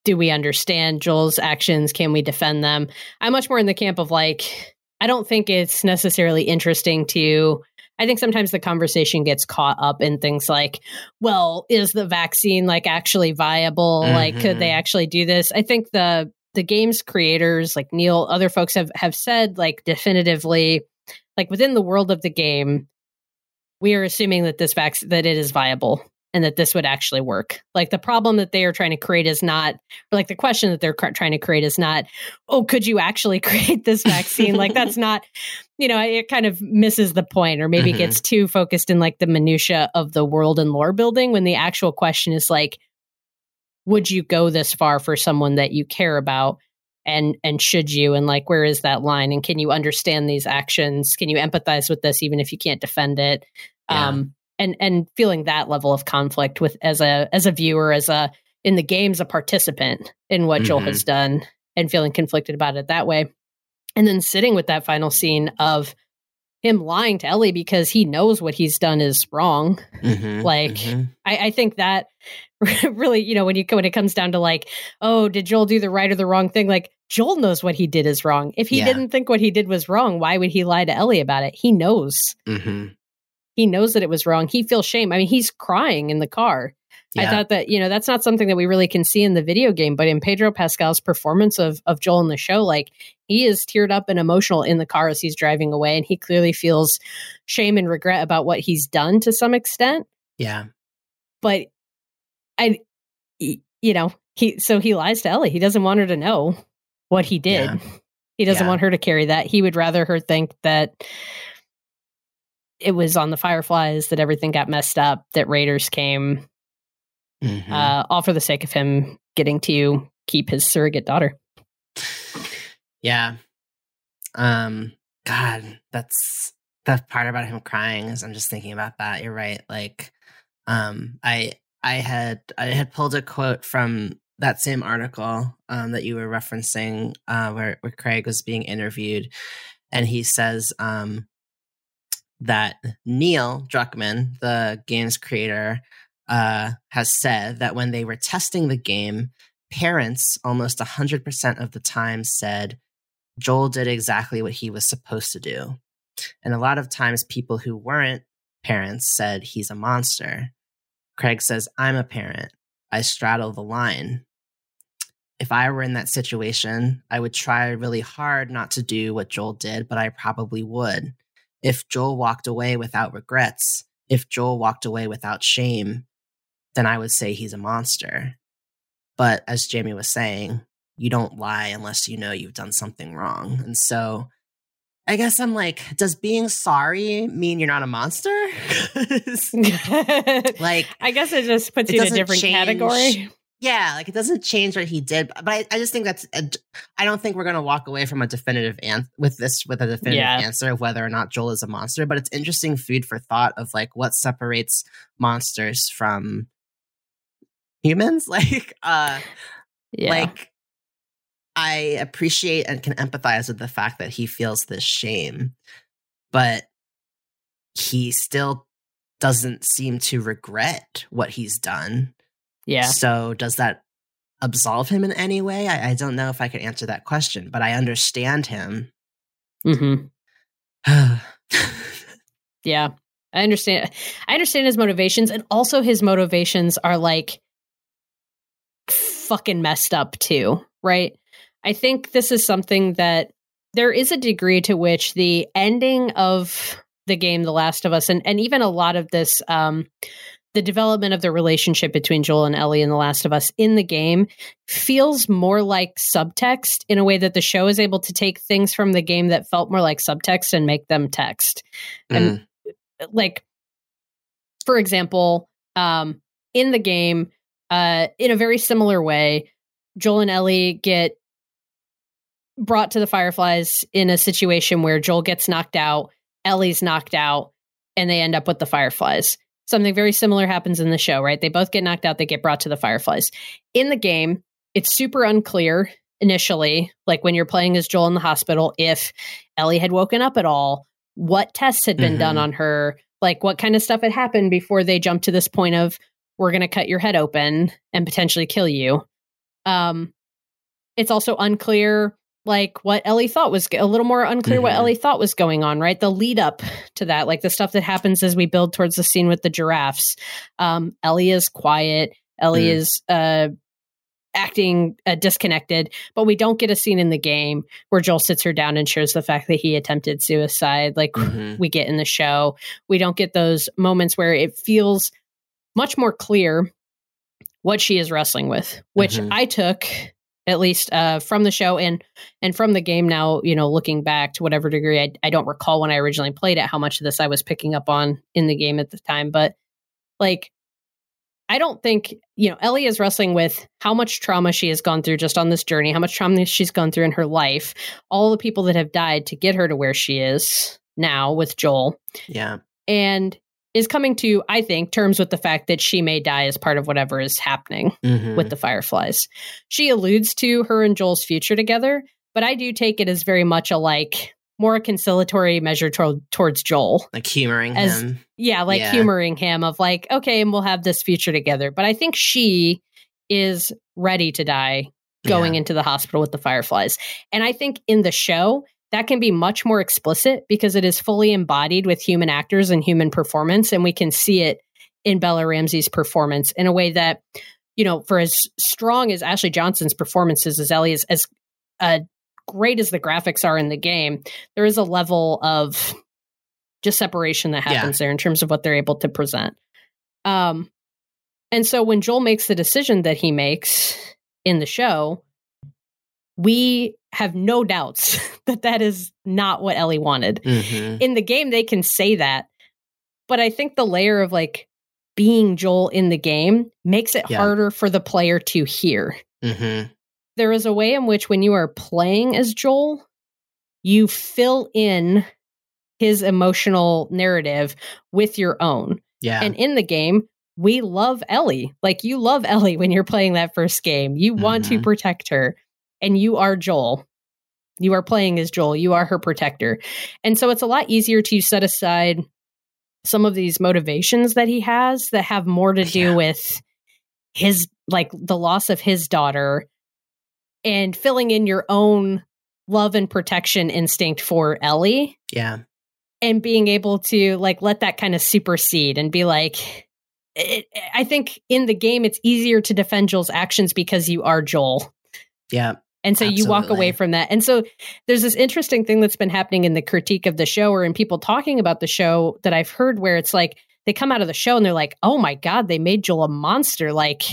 [SPEAKER 1] do we understand Joel's actions? Can we defend them? I'm much more in the camp of like, I don't think it's necessarily interesting to. I think sometimes the conversation gets caught up in things like, well, is the vaccine like actually viable? Like, could they
[SPEAKER 2] Mhm.
[SPEAKER 1] actually do this? I think the the game's creators, like Neil, other folks have have said like definitively, like within the world of the game, we are assuming that this vac- that it is viable and that this would actually work. Like the problem that they are trying to create is not, or like the question that they're cr- trying to create is not, oh, could you actually create this vaccine? like that's not, you know, it kind of misses the point, or maybe
[SPEAKER 2] Mhm.
[SPEAKER 1] gets too focused in like the minutia of the world and lore building when the actual question is like, would you go this far for someone that you care about? And and should you and like where is that line and can you understand these actions can you empathize with this even if you can't defend it
[SPEAKER 2] Yeah.
[SPEAKER 1] um and and feeling that level of conflict with as a as a viewer as a in the games a participant in what Joel
[SPEAKER 2] Mhm.
[SPEAKER 1] has done and feeling conflicted about it that way and then sitting with that final scene of him lying to Ellie because he knows what he's done is wrong
[SPEAKER 2] Mhm,
[SPEAKER 1] like,
[SPEAKER 2] mhm.
[SPEAKER 1] I, I think that really, you know, when you when it comes down to like, oh, did Joel do the right or the wrong thing? Like Joel knows what he did is wrong. If he
[SPEAKER 2] Yeah.
[SPEAKER 1] didn't think what he did was wrong, why would he lie to Ellie about it? He knows.
[SPEAKER 2] Mhm.
[SPEAKER 1] He knows that it was wrong. He feels shame. I mean, he's crying in the car. I thought that, you know, that's not something that we really can see in the video game, but in Pedro Pascal's performance of of Joel in the show, like he is teared up and emotional in the car as he's driving away and he clearly feels shame and regret about what he's done to some extent
[SPEAKER 2] yeah.
[SPEAKER 1] but I you know, he so he lies to Ellie. He doesn't want her to know what he did.
[SPEAKER 2] Yeah.
[SPEAKER 1] He doesn't
[SPEAKER 2] Yeah.
[SPEAKER 1] want her to carry that. He would rather her think that it was on the Fireflies that everything got messed up, that Raiders came,
[SPEAKER 2] Mhm.
[SPEAKER 1] uh, all for the sake of him getting to keep his surrogate daughter.
[SPEAKER 2] Yeah. Um God, that's the part about him crying is I'm just thinking about that. You're right. Like um I I had I had pulled a quote from that same article um that you were referencing uh where, where Craig was being interviewed and he says um that Neil Druckmann, the game's creator, uh, has said that when they were testing the game, parents almost 100% of the time said Joel did exactly what he was supposed to do. And a lot of times, people who weren't parents said he's a monster. Craig says, I'm a parent. I straddle the line. If I were in that situation, I would try really hard not to do what Joel did, but I probably would. If Joel walked away without regrets, if Joel walked away without shame, then I would say he's a monster. But as Jamie was saying, you don't lie unless you know you've done something wrong. And so I guess I'm like, does being sorry mean you're not a monster? like,
[SPEAKER 1] I guess it just puts
[SPEAKER 2] It
[SPEAKER 1] you in a different
[SPEAKER 2] change-
[SPEAKER 1] category.
[SPEAKER 2] yeah, like it doesn't change what he did. But I, I just think that's, uh, a, I don't think we're going to walk away from a definitive answer with this, with a definitive
[SPEAKER 1] Yeah.
[SPEAKER 2] answer of whether or not Joel is a monster. But it's interesting food for thought of like what separates monsters from humans. Like, uh,
[SPEAKER 1] Yeah.
[SPEAKER 2] like I appreciate and can empathize with the fact that he feels this shame, but he still doesn't seem to regret what he's done.
[SPEAKER 1] yeah.
[SPEAKER 2] So does that absolve him in any way? I, I don't know if I could answer that question, but I understand him.
[SPEAKER 1] hmm
[SPEAKER 2] yeah.
[SPEAKER 1] Yeah. I understand. I understand his motivations, and also his motivations are like fucking messed up too, right? I think this is something that there is a degree to which the ending of the game, The Last of Us, and, and even a lot of this, um, the development of the relationship between Joel and Ellie in The Last of Us in the game feels more like subtext in a way that the show is able to take things from the game that felt more like subtext and make them text. And like for example, um, in the game, uh, in a very similar way, Joel and Ellie get brought to the Fireflies in a situation where Joel gets knocked out, Ellie's knocked out, and they end up with the Fireflies. Something very similar happens in the show, right? They both get knocked out, they get brought to the Fireflies. In the game, it's super unclear initially, like when you're playing as Joel in the hospital, if Ellie had woken up at all, what tests had been mm-hmm. done on her, like what kind of stuff had happened before they jumped to this point of we're going to cut your head open and potentially kill you. Um, it's also unclear like what Ellie thought was a little more unclear mm-hmm. what Ellie thought was going on, right? The lead up to that, like the stuff that happens as we build towards the scene with the giraffes. Um, Ellie is quiet. Ellie mm. is uh, acting uh, disconnected, but we don't get a scene in the game where Joel sits her down and shares the fact that he attempted suicide, like mm-hmm. we get in the show. We don't get those moments where it feels much more clear what she is wrestling with, which mm-hmm. I took at least uh, from the show and and from the game now you know looking back to whatever degree I, I don't recall when i originally played it how much of this i was picking up on in the game at the time but like i don't think you know ellie is wrestling with how much trauma she has gone through just on this journey how much trauma she's gone through in her life all the people that have died to get her to where she is now with joel
[SPEAKER 2] yeah
[SPEAKER 1] and is coming to, I think, terms with the fact that she may die as part of whatever is happening mm-hmm. with the Fireflies. She alludes to her and Joel's future together, but I do take it as very much a like more conciliatory measure to- towards Joel.
[SPEAKER 2] Like humoring as, him.
[SPEAKER 1] Yeah, like yeah. humoring him of like, okay, and we'll have this future together. But I think she is ready to die going yeah. into the hospital with the Fireflies. And I think in the show, that can be much more explicit because it is fully embodied with human actors and human performance. And we can see it in Bella Ramsey's performance in a way that, you know, for as strong as Ashley Johnson's performances as Ellie is, as uh, great as the graphics are in the game, there is a level of just separation that happens yeah. there in terms of what they're able to present. Um, and so when Joel makes the decision that he makes in the show, we have no doubts that that is not what Ellie wanted. Mm-hmm. In the game, they can say that. But I think the layer of like being Joel in the game makes it yeah. harder for the player to hear. Mm-hmm. There is a way in which, when you are playing as Joel, you fill in his emotional narrative with your own.
[SPEAKER 2] Yeah.
[SPEAKER 1] And in the game, we love Ellie. Like you love Ellie when you're playing that first game. You mm-hmm. want to mm-hmm. protect her and you are Joel. You are playing as Joel. You are her protector. And so it's a lot easier to set aside some of these motivations that he has that have more to do yeah. with his, like the loss of his daughter and filling in your own love and protection instinct for Ellie.
[SPEAKER 2] Yeah.
[SPEAKER 1] And being able to like let that kind of supersede and be like, it, I think in the game, it's easier to defend Joel's actions because you are Joel.
[SPEAKER 2] Yeah.
[SPEAKER 1] And so Absolutely. you walk away from that. And so there's this interesting thing that's been happening in the critique of the show or in people talking about the show that I've heard where it's like they come out of the show and they're like, oh my God, they made Joel a monster. Like,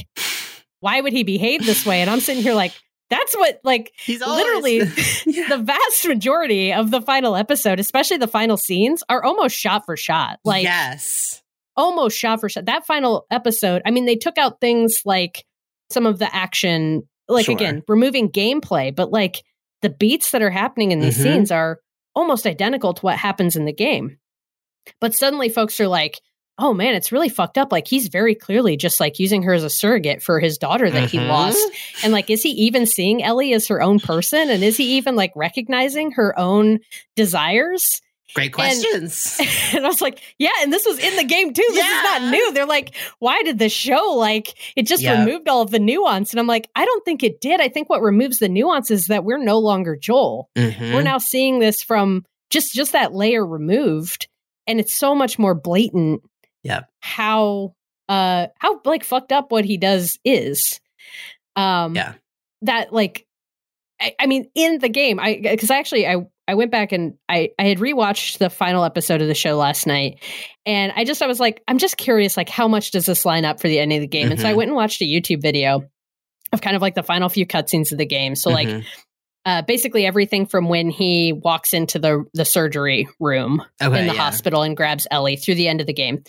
[SPEAKER 1] why would he behave this way? And I'm sitting here like, that's what like
[SPEAKER 2] He's
[SPEAKER 1] literally yeah. the vast majority of the final episode, especially the final scenes, are almost shot for shot. Like
[SPEAKER 2] yes.
[SPEAKER 1] Almost shot for shot. That final episode, I mean, they took out things like some of the action like sure. again, removing gameplay, but like the beats that are happening in these mm-hmm. scenes are almost identical to what happens in the game. But suddenly folks are like, oh man, it's really fucked up. Like he's very clearly just like using her as a surrogate for his daughter that mm-hmm. he lost. And like, is he even seeing Ellie as her own person? And is he even like recognizing her own desires?
[SPEAKER 2] Great questions.
[SPEAKER 1] And, and, I was like, yeah, and this was in the game too. This yeah. is not new. They're like, why did the show like it just yep. removed all of the nuance? And I'm like, I don't think it did. I think what removes the nuance is that we're no longer Joel. Mm-hmm. We're now seeing this from just just that layer removed. And it's so much more blatant
[SPEAKER 2] yeah
[SPEAKER 1] how uh how like fucked up what he does is. Um
[SPEAKER 2] yeah.
[SPEAKER 1] That like I, I mean, in the game, I because actually I I went back and I I had rewatched the final episode of the show last night, and I just I was like, I'm just curious, like how much does this line up for the end of the game? Mm-hmm. And so I mm-hmm. went and watched a YouTube video of kind of like the final few cutscenes of the game. So mm-hmm. like uh, basically everything from when he walks into the the surgery room
[SPEAKER 2] Okay,
[SPEAKER 1] in the
[SPEAKER 2] yeah.
[SPEAKER 1] hospital and grabs Ellie through the end of the game.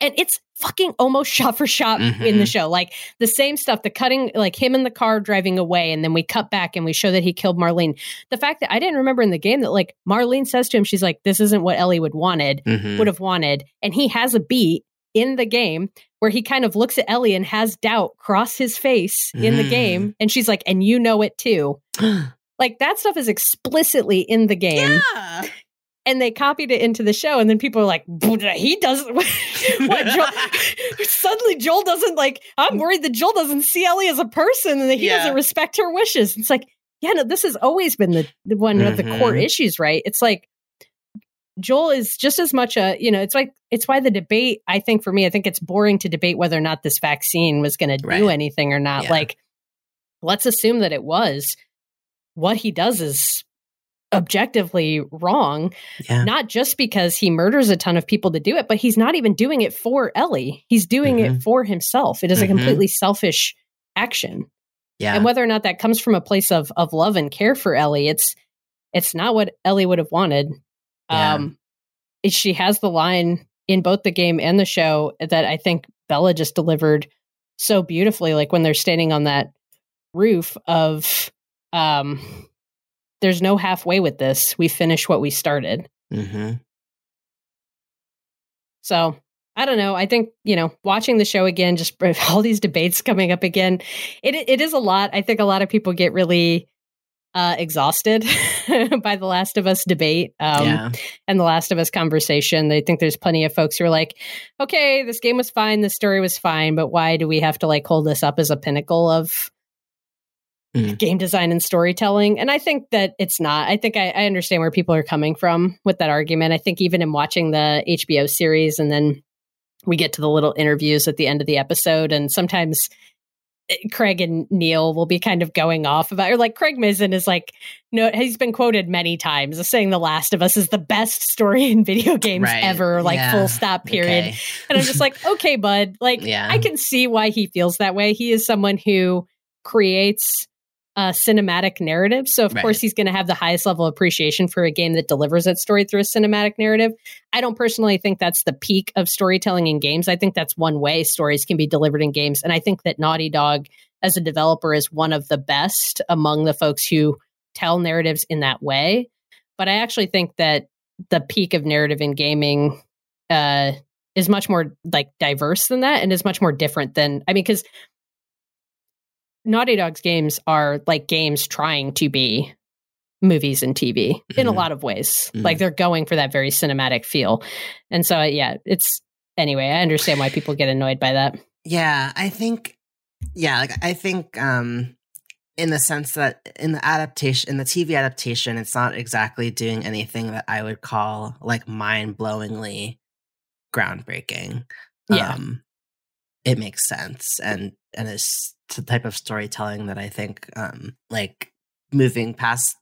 [SPEAKER 1] And it's fucking almost shot for shot in
[SPEAKER 2] Mhm.
[SPEAKER 1] the show. Like the same stuff, the cutting, like him in the car driving away, and then we cut back and we show that he killed Marlene. The fact that I didn't remember in the game that like Marlene says to him, she's like, This isn't what Ellie would wanted,
[SPEAKER 2] Mhm.
[SPEAKER 1] would have wanted. And he has a beat in the game where he kind of looks at Ellie and has doubt cross his face in the
[SPEAKER 2] Mm.
[SPEAKER 1] game. And she's like, And you know it too. Like that stuff is explicitly in the game
[SPEAKER 2] yeah.
[SPEAKER 1] and they copied it into the show and then people are like he doesn't what joel suddenly joel doesn't like i'm worried that joel doesn't see ellie as a person and that he
[SPEAKER 2] Yeah.
[SPEAKER 1] doesn't respect her wishes it's like yeah no this has always been the, the one of the core
[SPEAKER 2] Mhm.
[SPEAKER 1] issues right it's like joel is just as much a you know it's like it's why the debate i think for me i think it's boring to debate whether or not this vaccine was going to do
[SPEAKER 2] Right.
[SPEAKER 1] anything or not
[SPEAKER 2] Yeah.
[SPEAKER 1] like let's assume that it was what he does is objectively wrong
[SPEAKER 2] Yeah.
[SPEAKER 1] not just because he murders a ton of people to do it, but he's not even doing it for Ellie. He's doing
[SPEAKER 2] Mhm.
[SPEAKER 1] it for himself. It is a
[SPEAKER 2] Mhm.
[SPEAKER 1] completely selfish action.
[SPEAKER 2] Yeah.
[SPEAKER 1] And whether or not that comes from a place of of love and care for Ellie, it's it's not what Ellie would have wanted.
[SPEAKER 2] Yeah.
[SPEAKER 1] Um she has the line in both the game and the show that I think Bella just delivered so beautifully like when they're standing on that roof of um there's no halfway with this. We finish what we started.
[SPEAKER 2] hmm
[SPEAKER 1] So I don't know. I think you know, watching the show again, just all these debates coming up again. It it is a lot. I think a lot of people get really uh, exhausted by the Last of Us debate um,
[SPEAKER 2] yeah.
[SPEAKER 1] and the Last of Us conversation. They think there's plenty of folks who are like, "Okay, this game was fine, the story was fine, but why do we have to like hold this up as a pinnacle of?"
[SPEAKER 2] Mm.
[SPEAKER 1] game design and storytelling and i think that it's not i think I, I understand where people are coming from with that argument i think even in watching the hbo series and then we get to the little interviews at the end of the episode and sometimes eh, craig and neil will be kind of going off about or like craig Mazin is like no he's been quoted many times as saying the last of us is the best story in video games
[SPEAKER 2] Right.
[SPEAKER 1] ever like
[SPEAKER 2] Yeah.
[SPEAKER 1] full stop period
[SPEAKER 2] Okay.
[SPEAKER 1] and i'm just like okay bud like
[SPEAKER 2] Yeah.
[SPEAKER 1] I can see why he feels that way. He is someone who creates a cinematic narrative. So, of
[SPEAKER 2] Right.
[SPEAKER 1] course, he's going to have the highest level of appreciation for a game that delivers that story through a cinematic narrative. I don't personally think that's the peak of storytelling in games. I think that's one way stories can be delivered in games. And I think that Naughty Dog, as a developer, is one of the best among the folks who tell narratives in that way. But I actually think that the peak of narrative in gaming uh, is much more like diverse than that and is much more different than I mean because Naughty Dog's games are like games trying to be movies and TV in a
[SPEAKER 2] Mhm.
[SPEAKER 1] lot of ways.
[SPEAKER 2] Mhm.
[SPEAKER 1] Like they're going for that very cinematic feel. And so yeah, it's anyway, I understand why people get annoyed by that.
[SPEAKER 2] Yeah, I think yeah, like I think um in the sense that in the adaptation in the TV adaptation, it's not exactly doing anything that I would call like mind-blowingly groundbreaking.
[SPEAKER 1] Yeah.
[SPEAKER 2] Um it makes sense and and it's the type of storytelling that I think um like moving past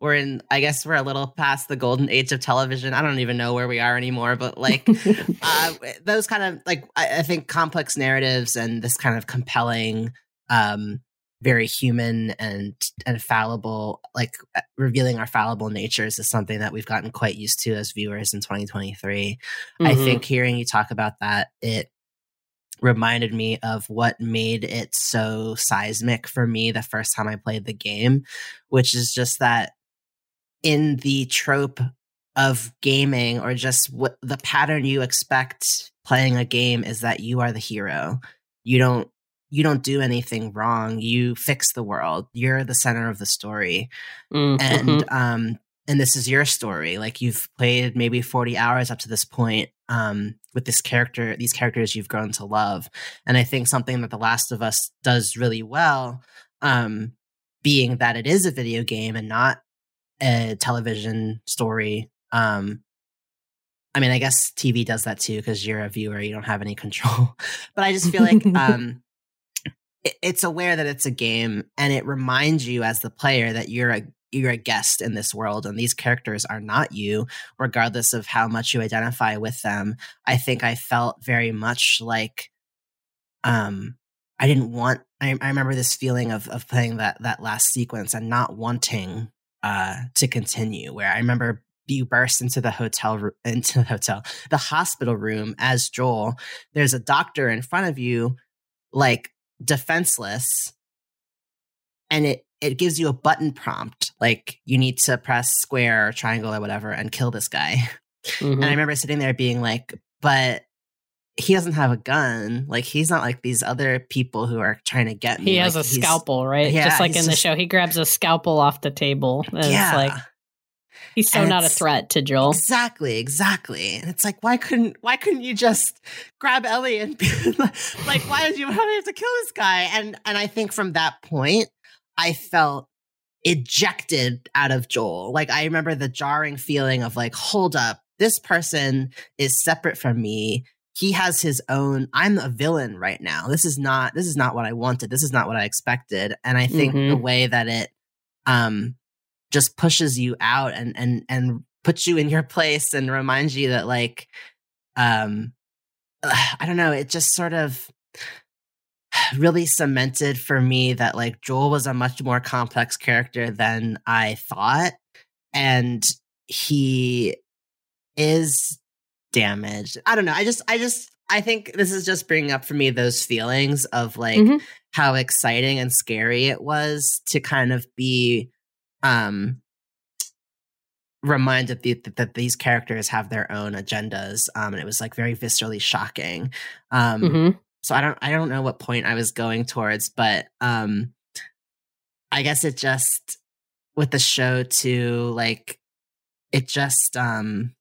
[SPEAKER 2] we're in I guess we're a little past the golden age of television. I don't even know where we are anymore, but like uh, those kind of like I, I think complex narratives and this kind of compelling um very human and and fallible like uh, revealing our fallible natures is something that we've gotten quite used to as viewers in 2023 i
[SPEAKER 1] Mhm.
[SPEAKER 2] think hearing you talk about that it reminded me of what made it so seismic for me the first time i played the game which is just that in the trope of gaming or just what the pattern you expect playing a game is that you are the hero. You don't you don't do anything wrong. You fix the world. You're the center of the story.
[SPEAKER 1] Mm,
[SPEAKER 2] And um and this is your story. Like you've played maybe 40 hours up to this point um with this character, these characters you've grown to love. And I think something that The Last of Us does really well um being that it is a video game and not a television story um i mean i guess tv does that too because you're a viewer you don't have any control but i just feel like um it, it's aware that it's a game and it reminds you as the player that you're a you're a guest in this world and these characters are not you regardless of how much you identify with them i think i felt very much like um I didn't want. I, I remember this feeling of of playing that that last sequence and not wanting uh, to continue. Where I remember you burst into the hotel into the hotel the hospital room as Joel. There's a doctor in front of you, like defenseless, and it it gives you a button prompt like you need to press square or triangle or whatever and kill this guy. Mm-hmm. And I mm-hmm. remember sitting there being like, but he doesn't have a gun. Like he's not like these other people who are trying to get me.
[SPEAKER 1] He has
[SPEAKER 2] like,
[SPEAKER 1] a scalpel, right? Yeah, just like in the just, show, he grabs a scalpel off the table. And yeah. it's like he's so and not a threat to Joel.
[SPEAKER 2] Exactly, exactly. And it's like, why couldn't why couldn't you just grab Ellie and be like, why did you have to kill this guy? And and I think from that point, I felt ejected out of Joel. Like I remember the jarring feeling of like, hold up, this person is separate from me he has his own i'm a villain right now this is not this is not what i wanted this is not what i expected and i think mm-hmm. the way that it um just pushes you out and and and puts you in your place and reminds you that like um i don't know it just sort of really cemented for me that like joel was a much more complex character than i thought and he is damaged. I don't know. I just, I just, I think this is just bringing up for me those feelings of like mm-hmm. how exciting and scary it was to kind of be um reminded that, that these characters have their own agendas um and it was like very viscerally shocking um mm-hmm. So i don't i don't know what point i was going towards but um i guess it just with the show too like it just um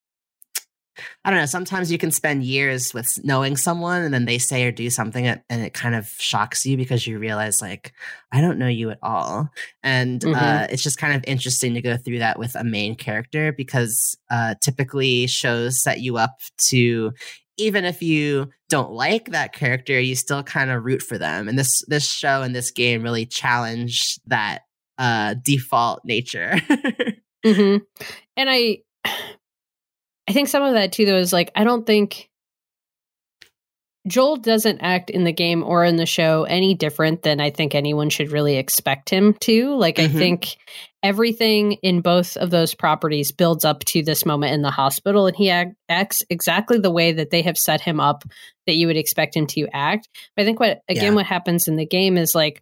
[SPEAKER 2] I don't know. Sometimes you can spend years with knowing someone and then they say or do something and it kind of shocks you because you realize, like, I don't know you at all. And mm-hmm. uh, it's just kind of interesting to go through that with a main character because uh, typically shows set you up to even if you don't like that character, you still kind of root for them. And this this show and this game really challenge that uh, default nature.
[SPEAKER 1] mm-hmm. And I I think some of that too, though, is like I don't think Joel doesn't act in the game or in the show any different than I think anyone should really expect him to. Like, mm-hmm. I think everything in both of those properties builds up to this moment in the hospital, and he acts exactly the way that they have set him up that you would expect him to act. But I think what, again, yeah. what happens in the game is like,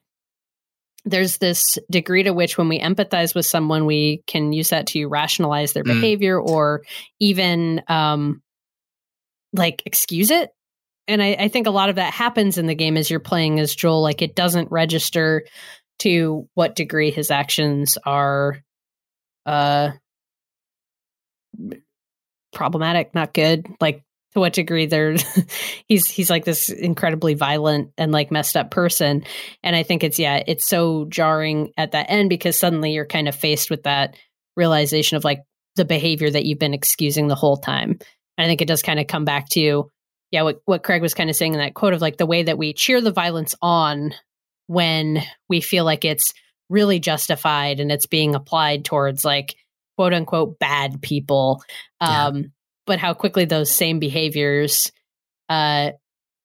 [SPEAKER 1] there's this degree to which when we empathize with someone we can use that to rationalize their mm. behavior or even um like excuse it and I, I, think a lot of that happens in the game as you're playing as joel like it doesn't register to what degree his actions are uh problematic not good like to what degree they're he's he's like this incredibly violent and like messed up person. And i think it's yeah it's so jarring at that end because suddenly you're kind of faced with that realization of like the behavior that you've been excusing the whole time. And i think it does kind of come back to yeah what, what craig was kind of saying in that quote of like the way that we cheer the violence on when we feel like it's really justified and it's being applied towards like quote unquote bad people um but how quickly those same behaviors uh,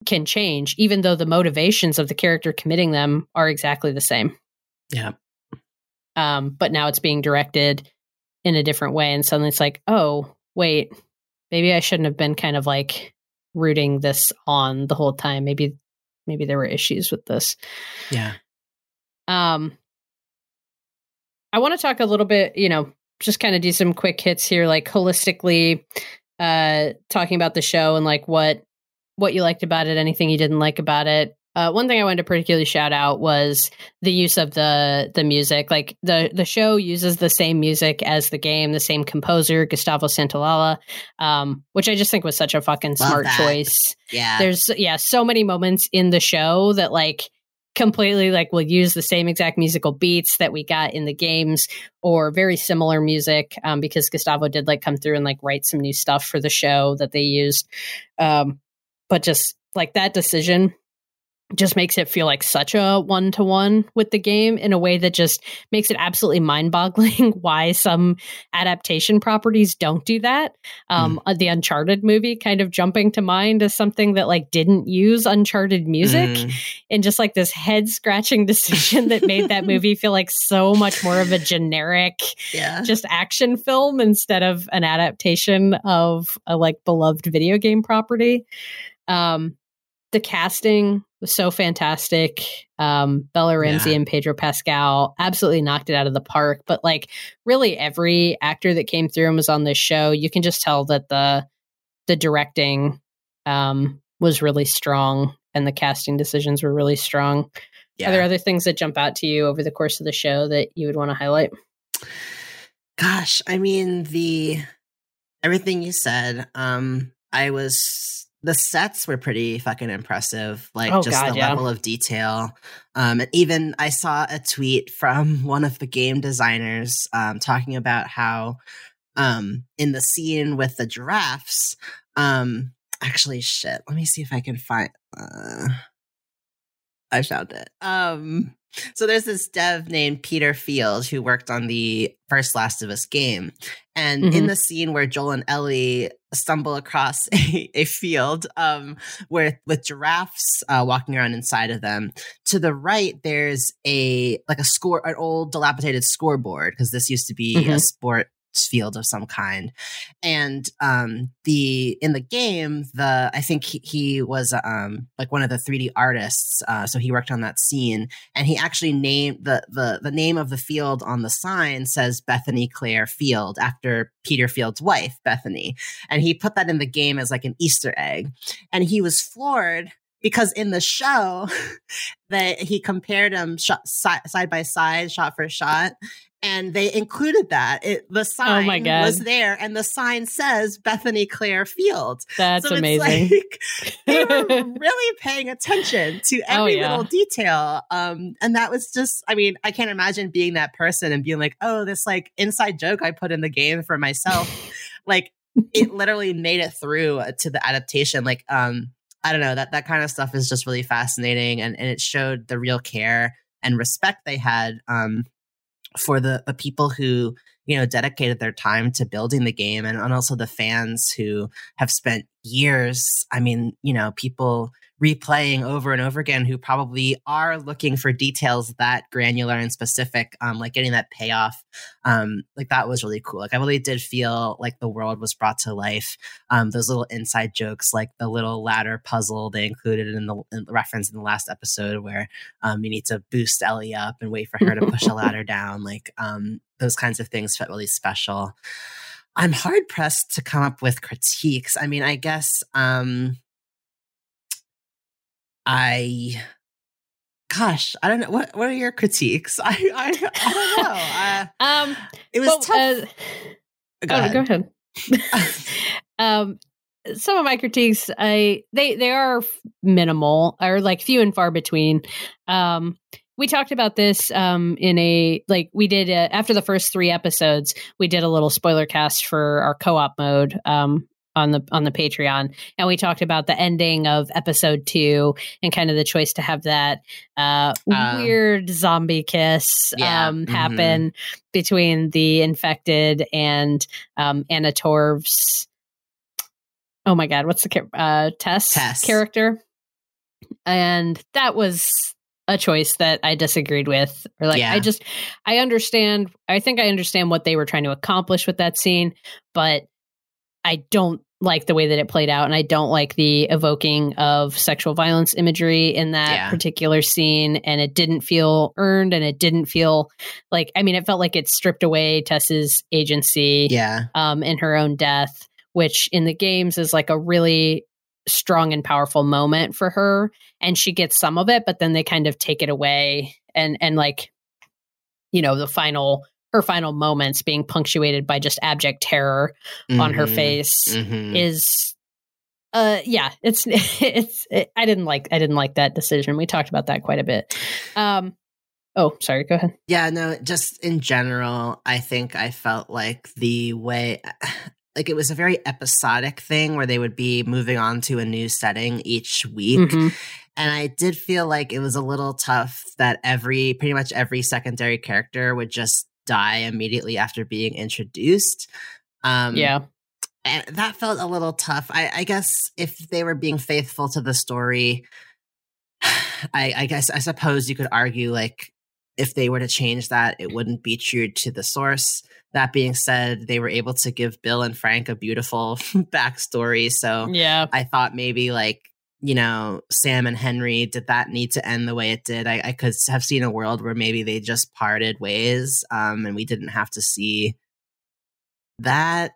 [SPEAKER 1] can change, even though the motivations of the character committing them are exactly the same.
[SPEAKER 2] Yeah.
[SPEAKER 1] Um, but now it's being directed in a different way, and suddenly it's like, oh, wait, maybe I shouldn't have been kind of like rooting this on the whole time. Maybe, maybe there were issues with this.
[SPEAKER 2] Yeah.
[SPEAKER 1] Um, I want to talk a little bit, you know, just kind of do some quick hits here, like holistically uh, talking about the show and like what what you liked about it, anything you didn't like about it. Uh, one thing I wanted to particularly shout out was the use of the the music. Like the the show uses the same music as the game, the same composer, Gustavo Santaolalla, um, which I just think was such a fucking Love smart that. choice.
[SPEAKER 2] Yeah,
[SPEAKER 1] there's yeah so many moments in the show that like completely like we'll use the same exact musical beats that we got in the games or very similar music um, because Gustavo did like come through and like write some new stuff for the show that they used. Um, but just like that decision just makes it feel like such a one to one with the game in a way that just makes it absolutely mind boggling why some adaptation properties don't do that. Um, mm. The Uncharted movie kind of jumping to mind as something that like didn't use Uncharted music mm. and just like this head scratching decision that made that movie feel like so much more of a generic, yeah. just action film instead of an adaptation of a like beloved video game property. Um, the casting was so fantastic. Um, Bella Ramsey yeah. and Pedro Pascal absolutely knocked it out of the park. But like, really, every actor that came through and was on this show, you can just tell that the the directing um, was really strong and the casting decisions were really strong. Yeah. Are there other things that jump out to you over the course of the show that you would want to highlight?
[SPEAKER 2] Gosh, I mean the everything you said. Um, I was the sets were pretty fucking impressive. Like oh, just God, the yeah. level of detail. Um, and even I saw a tweet from one of the game designers um, talking about how um, in the scene with the giraffes, um, actually, shit. Let me see if I can find. Uh, I found it. Um, so there's this dev named Peter Field who worked on the first Last of Us game. And mm-hmm. in the scene where Joel and Ellie stumble across a, a field um, where with giraffes uh, walking around inside of them, to the right there's a like a score an old dilapidated scoreboard because this used to be mm-hmm. a sport field of some kind. And um, the in the game, the I think he, he was um, like one of the 3D artists, uh, so he worked on that scene, and he actually named the the the name of the field on the sign says Bethany Claire Field after Peter Field's wife, Bethany, and he put that in the game as like an Easter egg, and he was floored because in the show that he compared them shot, side by side, shot for shot, and they included that. It, the sign oh my God. was there, and the sign says Bethany Claire Field.
[SPEAKER 1] That's so amazing.
[SPEAKER 2] Like, they were really paying attention to oh, every oh, yeah. little detail. Um, and that was just, I mean, I can't imagine being that person and being like, oh, this like inside joke I put in the game for myself. like, it literally made it through to the adaptation. Like, um, I don't know that that kind of stuff is just really fascinating, and and it showed the real care and respect they had um, for the, the people who you know dedicated their time to building the game and, and also the fans who have spent years i mean you know people replaying over and over again who probably are looking for details that granular and specific um, like getting that payoff um, like that was really cool. Like i really did feel like the world was brought to life um, those little inside jokes like the little ladder puzzle they included in the, in the reference in the last episode where um, you need to boost ellie up and wait for her to push a ladder down like um, those kinds of things felt really special i'm hard pressed to come up with critiques i mean i guess um I gosh, I don't know what what are your critiques? I I, I don't know. Uh, um, it was well, tough. Uh,
[SPEAKER 1] go, oh, ahead. go ahead. um, some of my critiques, I they they are minimal or like few and far between. Um, we talked about this um, in a like we did uh, after the first three episodes we did a little spoiler cast for our co-op mode um, on the on the Patreon, and we talked about the ending of episode two and kind of the choice to have that uh, um, weird zombie kiss yeah, um, mm-hmm. happen between the infected and um, Anna Torv's. Oh my God, what's the uh, Tess, Tess character? And that was a choice that I disagreed with. Or like yeah. I just I understand I think I understand what they were trying to accomplish with that scene, but I don't like the way that it played out and I don't like the evoking of sexual violence imagery in that yeah. particular scene and it didn't feel earned and it didn't feel like I mean it felt like it stripped away Tess's agency
[SPEAKER 2] yeah
[SPEAKER 1] um in her own death which in the games is like a really strong and powerful moment for her and she gets some of it but then they kind of take it away and and like you know the final her final moments being punctuated by just abject terror mm-hmm. on her mm-hmm. face mm-hmm. is uh yeah it's it's it, i didn't like i didn't like that decision we talked about that quite a bit um oh sorry go ahead
[SPEAKER 2] yeah no just in general i think i felt like the way like it was a very episodic thing where they would be moving on to a new setting each week mm-hmm. and I did feel like it was a little tough that every pretty much every secondary character would just die immediately after being introduced.
[SPEAKER 1] Um, yeah.
[SPEAKER 2] And that felt a little tough. I, I guess if they were being faithful to the story, I, I guess I suppose you could argue like if they were to change that, it wouldn't be true to the source. That being said, they were able to give Bill and Frank a beautiful backstory. So
[SPEAKER 1] yeah,
[SPEAKER 2] I thought maybe like you know Sam and Henry did that need to end the way it did. I, I could have seen a world where maybe they just parted ways, um, and we didn't have to see that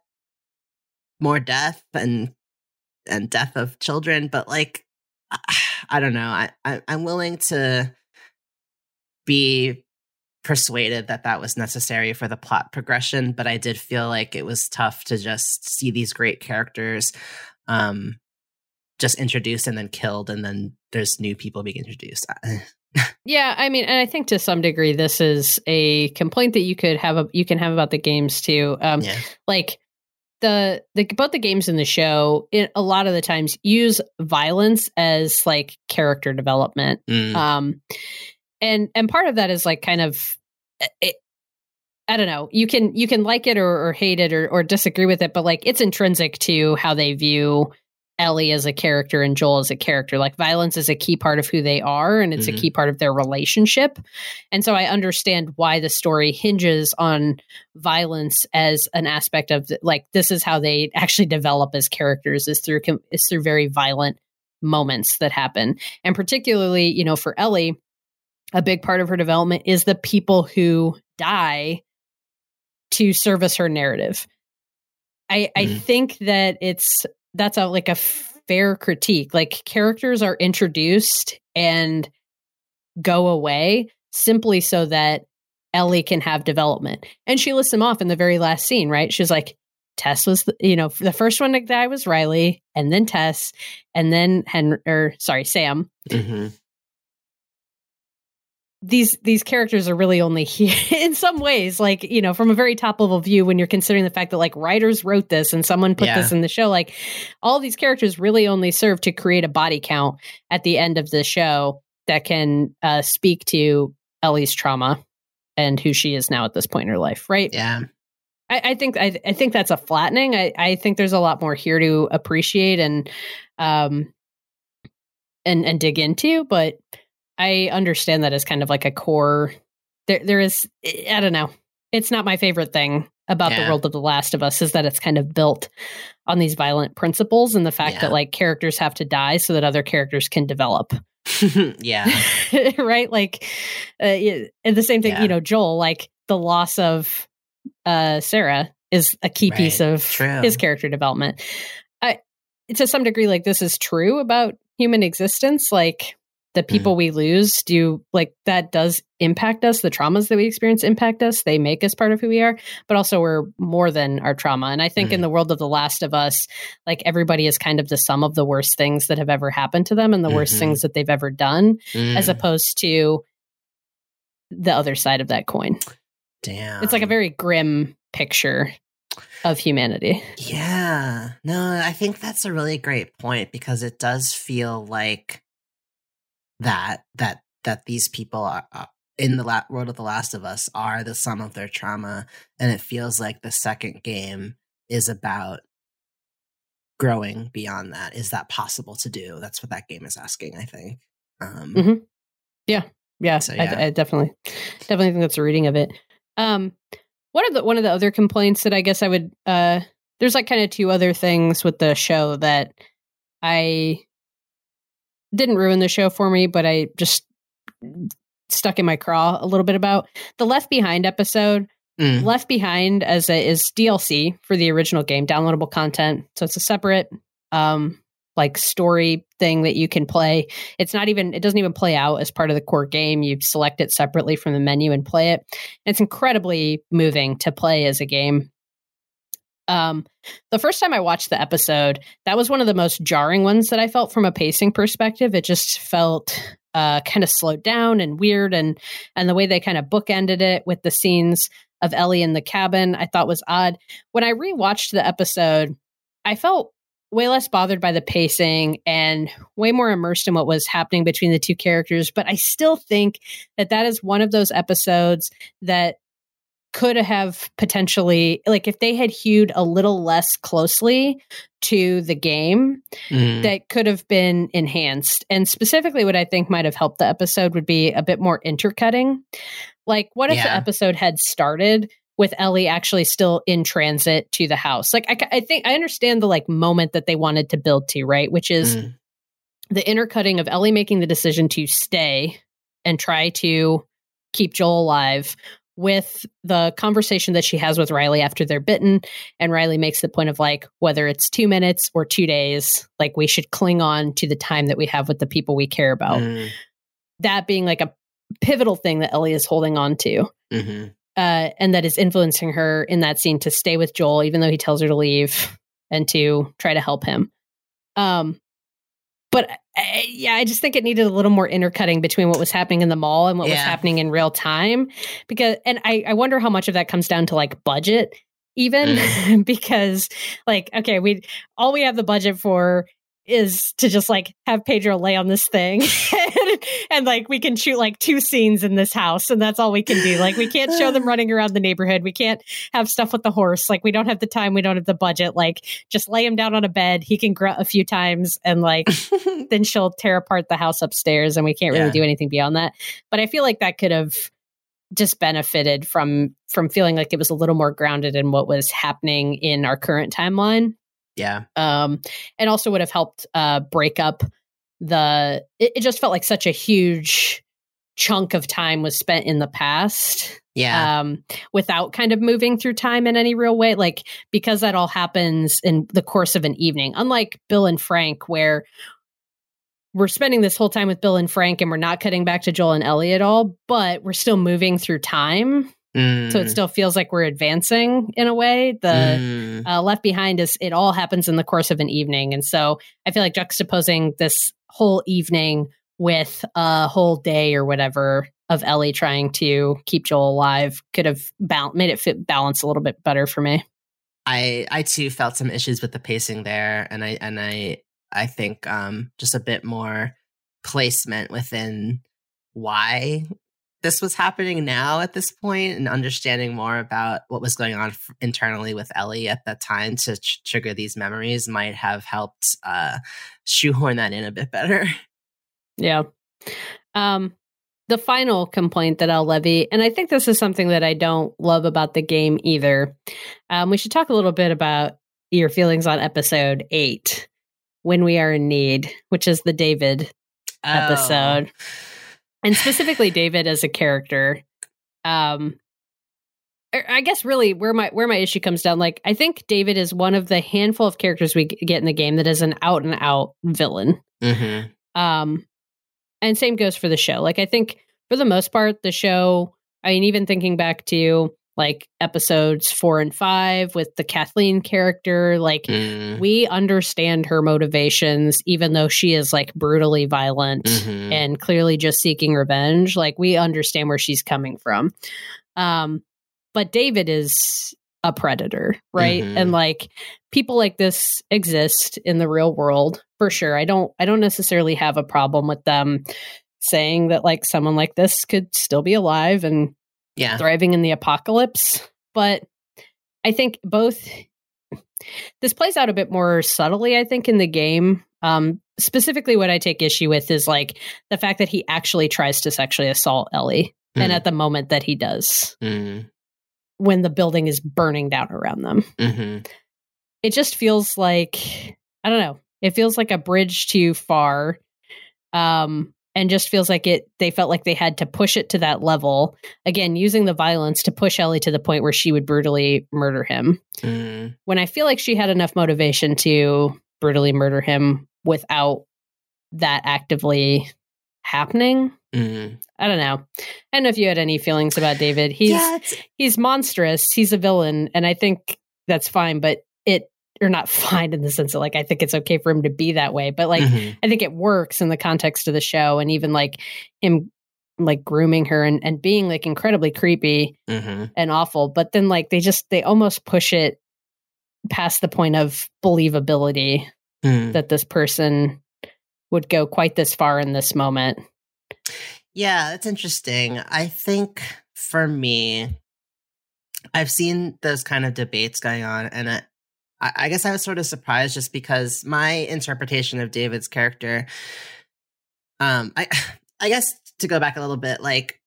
[SPEAKER 2] more death and and death of children. But like, I don't know. I, I I'm willing to be persuaded that that was necessary for the plot progression, but I did feel like it was tough to just see these great characters um, just introduced and then killed, and then there's new people being introduced.
[SPEAKER 1] yeah, I mean, and I think to some degree this is a complaint that you could have a, you can have about the games too. Um, yeah. Like the the both the games in the show, it, a lot of the times use violence as like character development. Mm. Um, and and part of that is like kind of eh, it, I don't know. You can you can like it or, or hate it or, or disagree with it, but like it's intrinsic to how they view Ellie as a character and Joel as a character. Like violence is a key part of who they are and it's mm-hmm. a key part of their relationship. And so I understand why the story hinges on violence as an aspect of the, like this is how they actually develop as characters is through is through very violent moments that happen. And particularly, you know, for Ellie, a big part of her development is the people who die to service her narrative. I, I mm-hmm. think that it's that's a like a fair critique. Like characters are introduced and go away simply so that Ellie can have development. And she lists them off in the very last scene, right? She's like, Tess was, the, you know, the first one to die was Riley, and then Tess, and then Henry, or sorry, Sam. Mm-hmm these these characters are really only here in some ways like you know from a very top level view when you're considering the fact that like writers wrote this and someone put yeah. this in the show like all these characters really only serve to create a body count at the end of the show that can uh, speak to Ellie's trauma and who she is now at this point in her life right?
[SPEAKER 2] Yeah.
[SPEAKER 1] I, I think I, I think that's a flattening. I, I think there's a lot more here to appreciate and um and and dig into but I understand that as kind of like a core. There, there is. I don't know. It's not my favorite thing about yeah. the world of The Last of Us is that it's kind of built on these violent principles and the fact yeah. that like characters have to die so that other characters can develop.
[SPEAKER 2] yeah.
[SPEAKER 1] right. Like, uh, and the same thing. Yeah. You know, Joel. Like the loss of uh, Sarah is a key right. piece of true. his character development. I, to some degree, like this is true about human existence. Like the mm-hmm. people mm. we lose do like that does impact us the traumas that we experience impact us they make us part of who we are but also we're more than our trauma and i think mm. in mm-hmm. the world of the last of us like everybody is kind of the sum of the worst things that have ever happened to them and the mm-hmm. worst things that they've ever done mm. as opposed to the other side of that coin
[SPEAKER 2] damn
[SPEAKER 1] it's like a very grim picture of humanity
[SPEAKER 2] yeah no i think that's a really great point because it does feel like that that that these people are, uh, in the la- world of the last of us are the sum of their trauma and it feels like the second game is about growing beyond that. Is that possible to do? That's what that game is asking i think. Um
[SPEAKER 1] mm-hmm. yeah. Yeah, so, yeah. I, I, definitely definitely think that's a reading of it. Um one of the one of the other complaints that i guess i would uh there's like kind of two other things with the show that i didn't ruin the show for me, but I just stuck in my craw a little bit about the Left Behind episode. Mm. Left Behind as a, is DLC for the original game, downloadable content. So it's a separate um like story thing that you can play. It's not even it doesn't even play out as part of the core game. You select it separately from the menu and play it. And it's incredibly moving to play as a game. Um, the first time I watched the episode, that was one of the most jarring ones that I felt from a pacing perspective. It just felt uh, kind of slowed down and weird, and and the way they kind of bookended it with the scenes of Ellie in the cabin, I thought was odd. When I rewatched the episode, I felt way less bothered by the pacing and way more immersed in what was happening between the two characters. But I still think that that is one of those episodes that could have potentially like if they had hewed a little less closely to the game
[SPEAKER 2] Mm.
[SPEAKER 1] that could have been enhanced. And specifically what i think might have helped the episode would be a bit more intercutting. Like what if the episode had started with ellie actually still in transit to the house? Like I, I think i understand the like moment that they wanted to build to right? Which is
[SPEAKER 2] Mm.
[SPEAKER 1] the intercutting of Ellie making the decision to stay and try to keep Joel alive with the conversation that she has with Riley after they're bitten. And Riley makes the point of like, whether it's two minutes or two days, like we should cling on to the time that we have with the people we care about.
[SPEAKER 2] Mm.
[SPEAKER 1] That being like a pivotal thing that Ellie is holding on to.
[SPEAKER 2] Mhm.
[SPEAKER 1] Uh, and that is influencing her in that scene to stay with Joel, even though he tells her to leave and to try to help him. Um, but I, yeah, I just think it needed a little more intercutting between what was happening in the mall and what was happening in real time. Because, and I, I wonder how much of that comes down to like budget, even
[SPEAKER 2] Mm.
[SPEAKER 1] because, like, okay, we all we have the budget for is to just like have Pedro lay on this thing and, and like we can shoot like two scenes in this house and that's all we can do. Like we can't show them running around the neighborhood. We can't have stuff with the horse. Like we don't have the time, we don't have the budget. Like just lay him down on a bed. He can grunt a few times and like then she'll tear apart the house upstairs and we can't really
[SPEAKER 2] Yeah.
[SPEAKER 1] do anything beyond that. But I feel like that could have just benefited from from feeling like it was a little more grounded in what was happening in our current timeline
[SPEAKER 2] yeah.
[SPEAKER 1] um, and also would have helped uh, break up the. It, it just felt like such a huge chunk of time was spent in the past
[SPEAKER 2] Yeah.
[SPEAKER 1] um, without kind of moving through time in any real way. Like because that all happens in the course of an evening, unlike Bill and Frank, where we're spending this whole time with Bill and Frank and we're not cutting back to Joel and Ellie at all, but we're still moving through time.
[SPEAKER 2] Mm.
[SPEAKER 1] So it still feels like we're advancing in a way. The
[SPEAKER 2] Mm.
[SPEAKER 1] uh, left behind is it all happens in the course of an evening and so i feel like juxtaposing this whole evening with a whole day or whatever of ellie trying to keep joel alive could have bal- made it fit balance a little bit better for me
[SPEAKER 2] I I too felt some issues with the pacing there, and I and I I think um just a bit more placement within why this was happening now at this point, and understanding more about what was going on f- internally with Ellie at that time to tr- trigger these memories might have helped uh shoehorn that in a bit better.
[SPEAKER 1] yeah. Um the final complaint that i'll levy and i think this is something that i don't love about the game either. Um we should talk a little bit about your feelings on episode 8 when we are in need which is the david episode and specifically david as a character um er, i guess really where my where my issue comes down like i think david is one of the handful of characters we get in the game that is an out and out villain.
[SPEAKER 2] Mhm.
[SPEAKER 1] um and same goes for the show like i think for the most part the show i mean even thinking back to like episodes four and five with the kathleen character like
[SPEAKER 2] Mm.
[SPEAKER 1] we understand her motivations even though she is like brutally violent
[SPEAKER 2] Mhm.
[SPEAKER 1] and clearly just seeking revenge like we understand where she's coming from um but david is a predator right
[SPEAKER 2] Mhm.
[SPEAKER 1] and like people like this exist in the real world for sure i don't i don't necessarily have a problem with them saying that like someone like this could still be alive and
[SPEAKER 2] yeah.
[SPEAKER 1] thriving in the apocalypse. But I think both this plays out a bit more subtly, I think, in the game. Um, specifically, what I take issue with is like the fact that he actually tries to sexually assault Ellie. And
[SPEAKER 2] Mm.
[SPEAKER 1] at the moment that he does,
[SPEAKER 2] Mm.
[SPEAKER 1] when the building is burning down around them,
[SPEAKER 2] Mhm.
[SPEAKER 1] it just feels like, I don't know, it feels like a bridge too far. Um, and just feels like it they felt like they had to push it to that level. Again using the violence to push ellie to the point where she would brutally murder him.
[SPEAKER 2] Mm.
[SPEAKER 1] when i feel like she had enough motivation to brutally murder him without that actively happening
[SPEAKER 2] Mm.
[SPEAKER 1] i don't know. I don't know if you had any feelings about david. He's
[SPEAKER 2] yeah,
[SPEAKER 1] he's monstrous. He's a villain and i think that's fine but it or not fine in the sense that like i think it's okay for him to be that way but like
[SPEAKER 2] Mhm.
[SPEAKER 1] I think it works in the context of the show and even like him like grooming her and, and being like incredibly creepy
[SPEAKER 2] Mhm.
[SPEAKER 1] and awful. But then like they just they almost push it past the point of believability mm. that this person would go quite this far in this moment.
[SPEAKER 2] Yeah, that's interesting. I think for me, I've seen those kind of debates going on, and I, I guess I was sort of surprised just because my interpretation of David's character, um, I, I guess to go back a little bit, like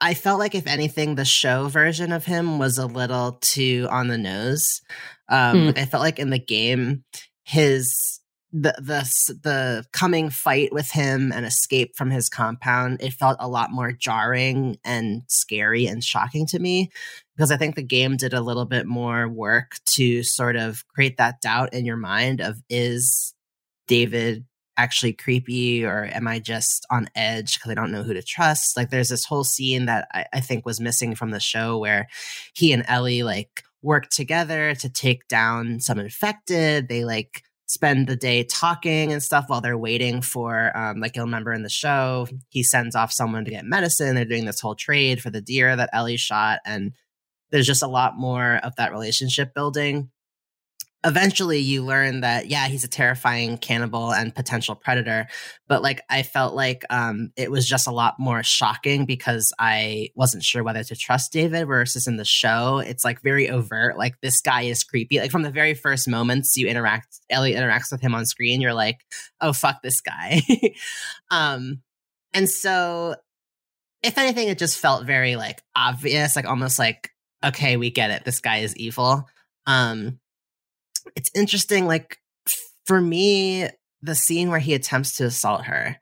[SPEAKER 2] I felt like if anything, the show version of him was a little too on the nose. Um, like I felt like in the game, his the the the coming fight with him and escape from his compound it felt a lot more jarring and scary and shocking to me because i think the game did a little bit more work to sort of create that doubt in your mind of is david actually creepy or am i just on edge because i don't know who to trust? Like there's this whole scene that I, I think was missing from the show where he and ellie like work together to take down some infected. They like spend the day talking and stuff while they're waiting for um, like you'll remember in the show. He sends off someone to get medicine. They're doing this whole trade for the deer that ellie shot and there's just a lot more of that relationship building eventually you learn that yeah he's a terrifying cannibal and potential predator but like i felt like um it was just a lot more shocking because i wasn't sure whether to trust david versus in the show. It's like very overt like this guy is creepy. Like from the very first moments you interact ellie interacts with him on screen you're like oh fuck this guy. Um and so if anything it just felt very like obvious like almost like okay we get it. This guy is evil. Um it's interesting. Like for me, the scene where he attempts to assault her,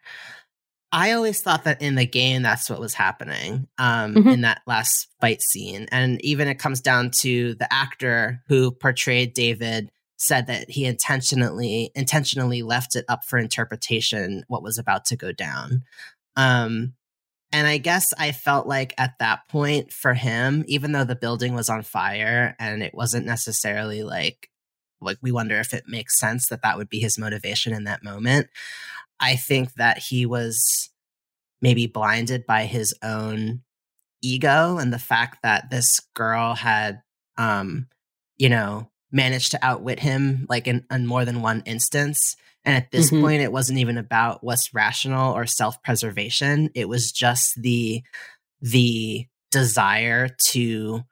[SPEAKER 2] I always thought that in the game that's what was happening um, mm-hmm. in that last fight scene, and even it comes down to the actor who portrayed David said that he intentionally intentionally left it up for interpretation what was about to go down. Um, and I guess I felt like at that point for him, even though the building was on fire and it wasn't necessarily like like we wonder if it makes sense that that would be his motivation in that moment. I think that he was maybe blinded by his own ego and the fact that this girl had um you know managed to outwit him like in, in more than one instance. And at this mm-hmm. point it wasn't even about what's rational or self-preservation. It was just the the desire to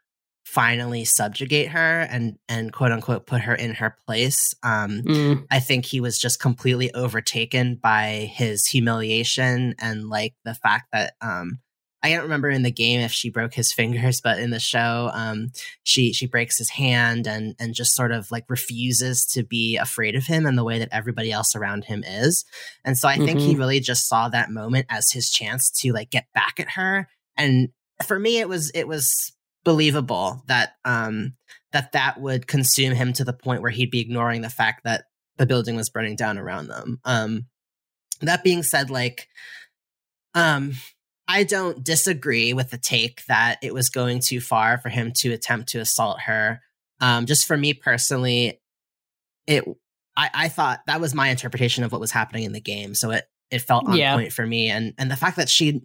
[SPEAKER 2] finally subjugate her and and quote unquote put her in her place um mm. i think he was just completely overtaken by his humiliation and like the fact that um I can't remember in the game if she broke his fingers, but in the show, um, she she breaks his hand and and just sort of like refuses to be afraid of him and the way that everybody else around him is. And so I mm-hmm. think he mm-hmm. really just saw that moment as his chance to like get back at her. And for me, it was it was believable that um that that would consume him to the point where he'd be ignoring the fact that the building was burning down around them. Um that being said like um I don't disagree with the take that it was going too far for him to attempt to assault her. Um just for me personally it I, I thought that was my interpretation of what was happening in the game. So it it felt on yeah. point for me. And and the fact that she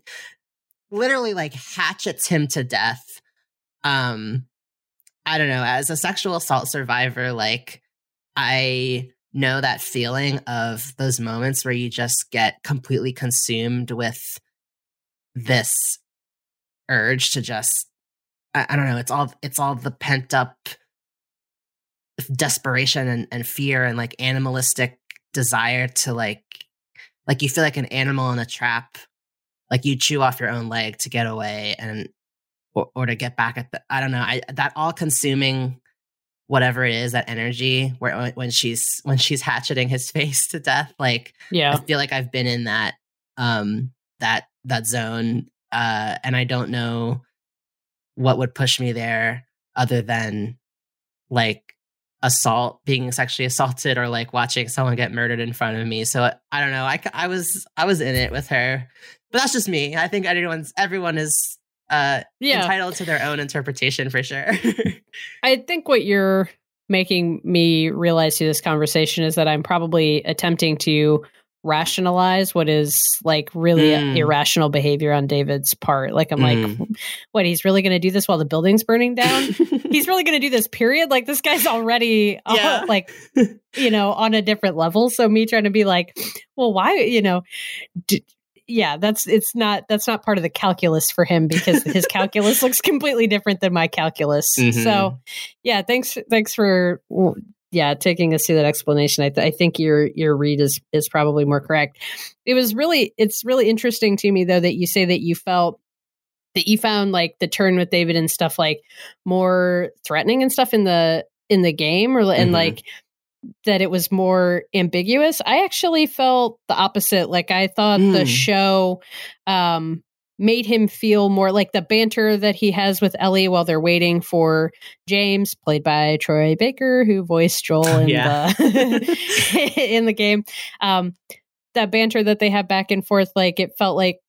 [SPEAKER 2] literally like hatchets him to death um i don't know as a sexual assault survivor like i know that feeling of those moments where you just get completely consumed with this urge to just I, I, don't know it's all it's all the pent up desperation and, and fear and like animalistic desire to like like you feel like an animal in a trap like you chew off your own leg to get away and or, or to get back at the i don't know I, that all consuming whatever it is that energy where when she's when she's hatcheting his face to death like yeah. i feel like i've been in that um that that zone uh and i don't know what would push me there other than like assault being sexually assaulted or like watching someone get murdered in front of me. So i don't know i, I was i was in it with her. But that's just me. I think everyone's everyone is uh yeah. entitled to their own interpretation for sure.
[SPEAKER 1] I think what you're making me realize through this conversation is that I'm probably attempting to rationalize what is like really
[SPEAKER 2] Mm.
[SPEAKER 1] irrational behavior on David's part. Like I'm
[SPEAKER 2] Mm.
[SPEAKER 1] like, what? He's really going to do this while the building's burning down? he's really going to do this. Period. Like this guy's already uh, like you know on a different level. So me trying to be like, well, why? You know. D- yeah, that's it's not that's not part of the calculus for him because his calculus looks completely different than my calculus.
[SPEAKER 2] Mhm.
[SPEAKER 1] So, yeah, thanks thanks for yeah taking us through that explanation. I, th- I think your your read is is probably more correct. It was really it's really interesting to me though that you say that you felt that you found like the turn with David and stuff like more threatening and stuff in the in the game or and
[SPEAKER 2] Mhm.
[SPEAKER 1] like that it was more ambiguous. I actually felt the opposite. Like I thought the
[SPEAKER 2] Mm.
[SPEAKER 1] show um made him feel more like the banter that he has with Ellie while they're waiting for James, played by Troy Baker, who voiced Joel in
[SPEAKER 2] Yeah.
[SPEAKER 1] the in the game. Um that banter that they have back and forth, like it felt like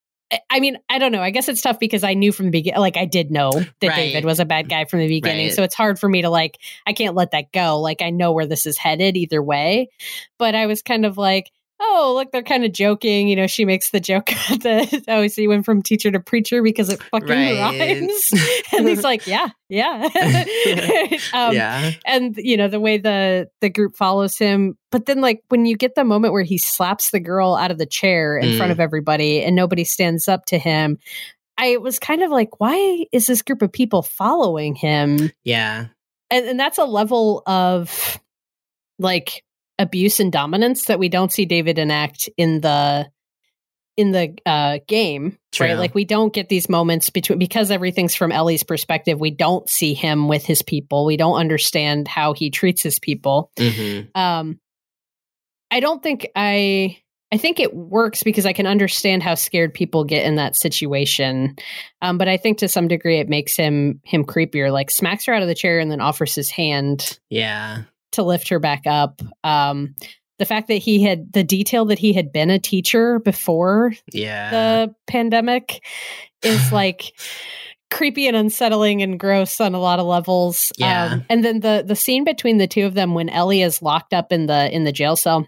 [SPEAKER 1] I- mean, I don't know. I guess it's tough because I knew from the beginning, like I did know that
[SPEAKER 2] Right.
[SPEAKER 1] David was a bad guy from the beginning.
[SPEAKER 2] Right.
[SPEAKER 1] So it's hard for me to like, I can't let that go. Like I know where this is headed either way. But I was kind of like, oh, look, they're kind of joking. You know, she makes the joke that, oh, so you went from teacher to preacher because it fucking
[SPEAKER 2] Right.
[SPEAKER 1] rhymes. and he's like, yeah, yeah. um,
[SPEAKER 2] yeah.
[SPEAKER 1] and you know the way the the group follows him but then like when you get the moment where he slaps the girl out of the chair in front
[SPEAKER 2] Mm.
[SPEAKER 1] of everybody and nobody stands up to him i was kind of like why is this group of people following him
[SPEAKER 2] Yeah.
[SPEAKER 1] and, and that's a level of like abuse and dominance that we don't see david enact in the in the uh game
[SPEAKER 2] True.
[SPEAKER 1] right like we don't get these moments between because everything's from ellie's perspective we don't see him with his people. We don't understand how he treats his people.
[SPEAKER 2] Hmm
[SPEAKER 1] um i don't think i i think it works because i can understand how scared people get in that situation. Um but i think to some degree it makes him him creepier like smacks her out of the chair and then offers his hand.
[SPEAKER 2] Yeah.
[SPEAKER 1] To lift her back up um the fact that he had the detail that he had been a teacher before
[SPEAKER 2] Yeah.
[SPEAKER 1] the pandemic is like creepy and unsettling and gross on a lot of levels.
[SPEAKER 2] Yeah.
[SPEAKER 1] Um, and then the the scene between the two of them when Ellie is locked up in the in the jail cell.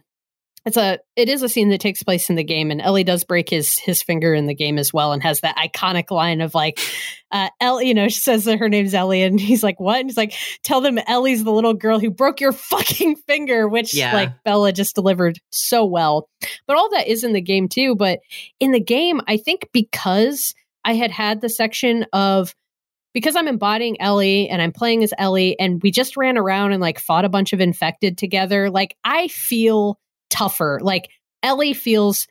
[SPEAKER 1] It's a it is a scene that takes place in the game and Ellie does break his his finger in the game as well and has that iconic line of like uh Ellie, you know, she says that her name's Ellie and he's like, What? And he's like, Tell them Ellie's the little girl who broke your fucking finger, which
[SPEAKER 2] Yeah.
[SPEAKER 1] like Bella just delivered so well. But all that is in the game too. But in the game, I think because I had had the section of because I'm embodying Ellie and I'm playing as Ellie and we just ran around and like fought a bunch of infected together, like I feel tougher. Like Ellie feels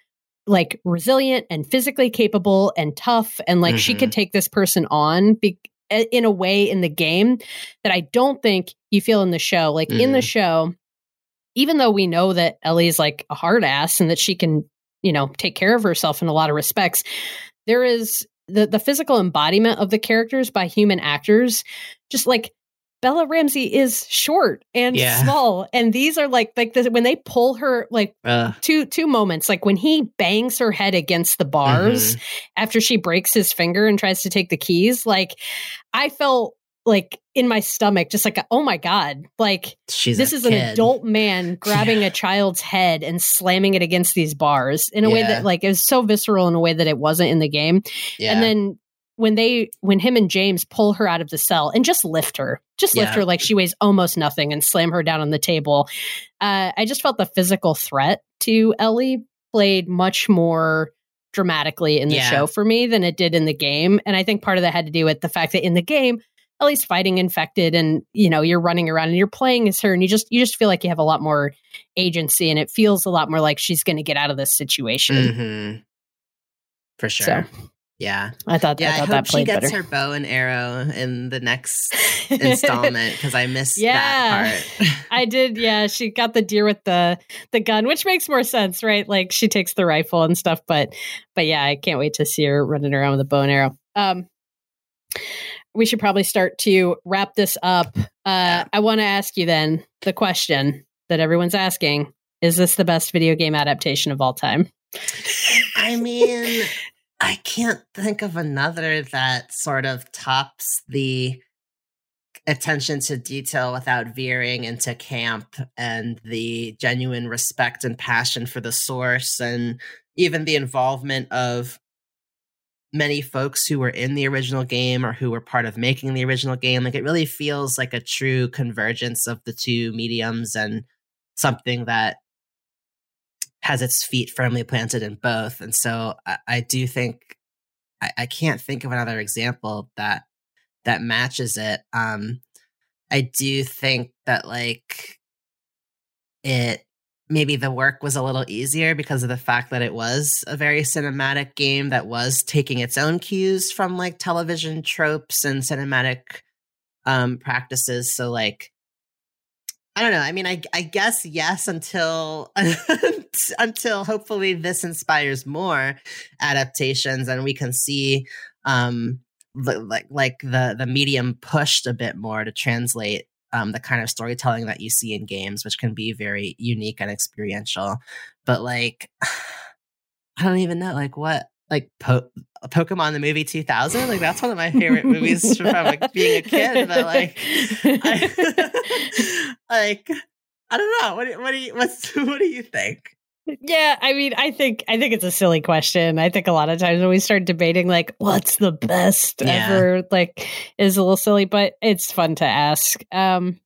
[SPEAKER 1] like resilient and physically capable and tough and like she
[SPEAKER 2] Mhm.
[SPEAKER 1] could take this person on be- in a way in the game that I don't think you feel in the show. Like in the
[SPEAKER 2] Mhm.
[SPEAKER 1] show, even though we know that Ellie's like a hard ass and that she can, you know, take care of herself in a lot of respects, there is the the physical embodiment of the characters by human actors. Just like Bella Ramsey is short and
[SPEAKER 2] Yeah.
[SPEAKER 1] small, and these are like like the, when they pull her like
[SPEAKER 2] Ugh.
[SPEAKER 1] two two moments like when he bangs her head against the bars
[SPEAKER 2] Mm-hmm.
[SPEAKER 1] after she breaks his finger and tries to take the keys like i felt like in my stomach just like oh my god like
[SPEAKER 2] She's
[SPEAKER 1] this is an adult man grabbing a child's head and slamming it against these bars in a way that like is so visceral in a way that it wasn't in the game
[SPEAKER 2] Yeah.
[SPEAKER 1] and then when they when him and James pull her out of the cell and just lift her, just lift her like she weighs almost nothing and slam her down on the table. Uh, I just felt the physical threat to Ellie played much more dramatically in the
[SPEAKER 2] Yeah.
[SPEAKER 1] show for me than it did in the game. And I think part of that had to do with the fact that in the game, Ellie's fighting infected and you know you're running around and you're playing as her and you just you just feel like you have a lot more agency and it feels a lot more like she's going to get out of this situation.
[SPEAKER 2] Mhm. For sure.
[SPEAKER 1] So
[SPEAKER 2] yeah.
[SPEAKER 1] I thought
[SPEAKER 2] Yeah.
[SPEAKER 1] I
[SPEAKER 2] I, hope she gets
[SPEAKER 1] better.
[SPEAKER 2] her bow and arrow in the next installment because I missed
[SPEAKER 1] Yeah.
[SPEAKER 2] that part.
[SPEAKER 1] I did, yeah. She got the deer with the the gun, which makes more sense, right? Like she takes the rifle and stuff, but but yeah, I can't wait to see her running around with a bow and arrow. Um we should probably start to wrap this up. Uh I want to ask you then the question that everyone's asking. Is this the best video game adaptation of all time?
[SPEAKER 2] I mean, I can't think of another that sort of tops the attention to detail without veering into camp and the genuine respect and passion for the source and even the involvement of many folks who were in the original game or who were part of making the original game. Like it really feels like a true convergence of the two mediums and something that has its feet firmly planted in both and so i, I do think I, I can't think of another example that that matches it. Um, I do think that like it maybe the work was a little easier because of the fact that it was a very cinematic game that was taking its own cues from like television tropes and cinematic um practices so like I don't know. I mean, I I guess yes until until hopefully this inspires more adaptations and we can see um like like the the medium pushed a bit more to translate um, the kind of storytelling that you see in games, which can be very unique and experiential. But like, I don't even know like what like po- Pokemon the movie 2000 like that's one of my favorite movies from like being a kid but like I, like I don't know what what do you what's what do you think
[SPEAKER 1] yeah, I mean, I think I think it's a silly question. I think a lot of times when we start debating like what's the best yeah. ever, like is a little silly, but it's fun to ask. Um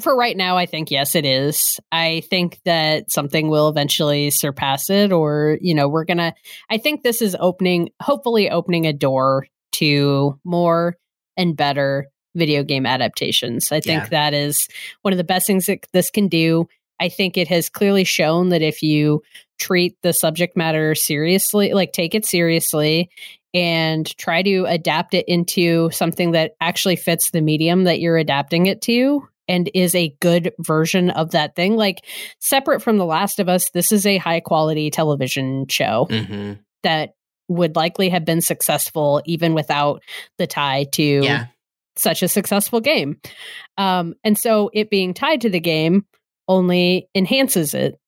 [SPEAKER 1] for right now, I think yes, it is. I think that something will eventually surpass it, or you know, we're gonna. I think this is opening, hopefully, opening a door to more and better video game adaptations. I think yeah. that is one of the best things that this can do. I think it has clearly shown that if you treat the subject matter seriously, like take it seriously and try to adapt it into something that actually fits the medium that you're adapting it to and is a good version of that thing. Like separate from The Last of Us, this is a high quality television show mm-hmm. that would likely have been successful even without the tie to yeah. such a successful game. Um, and so it being tied to the game only enhances it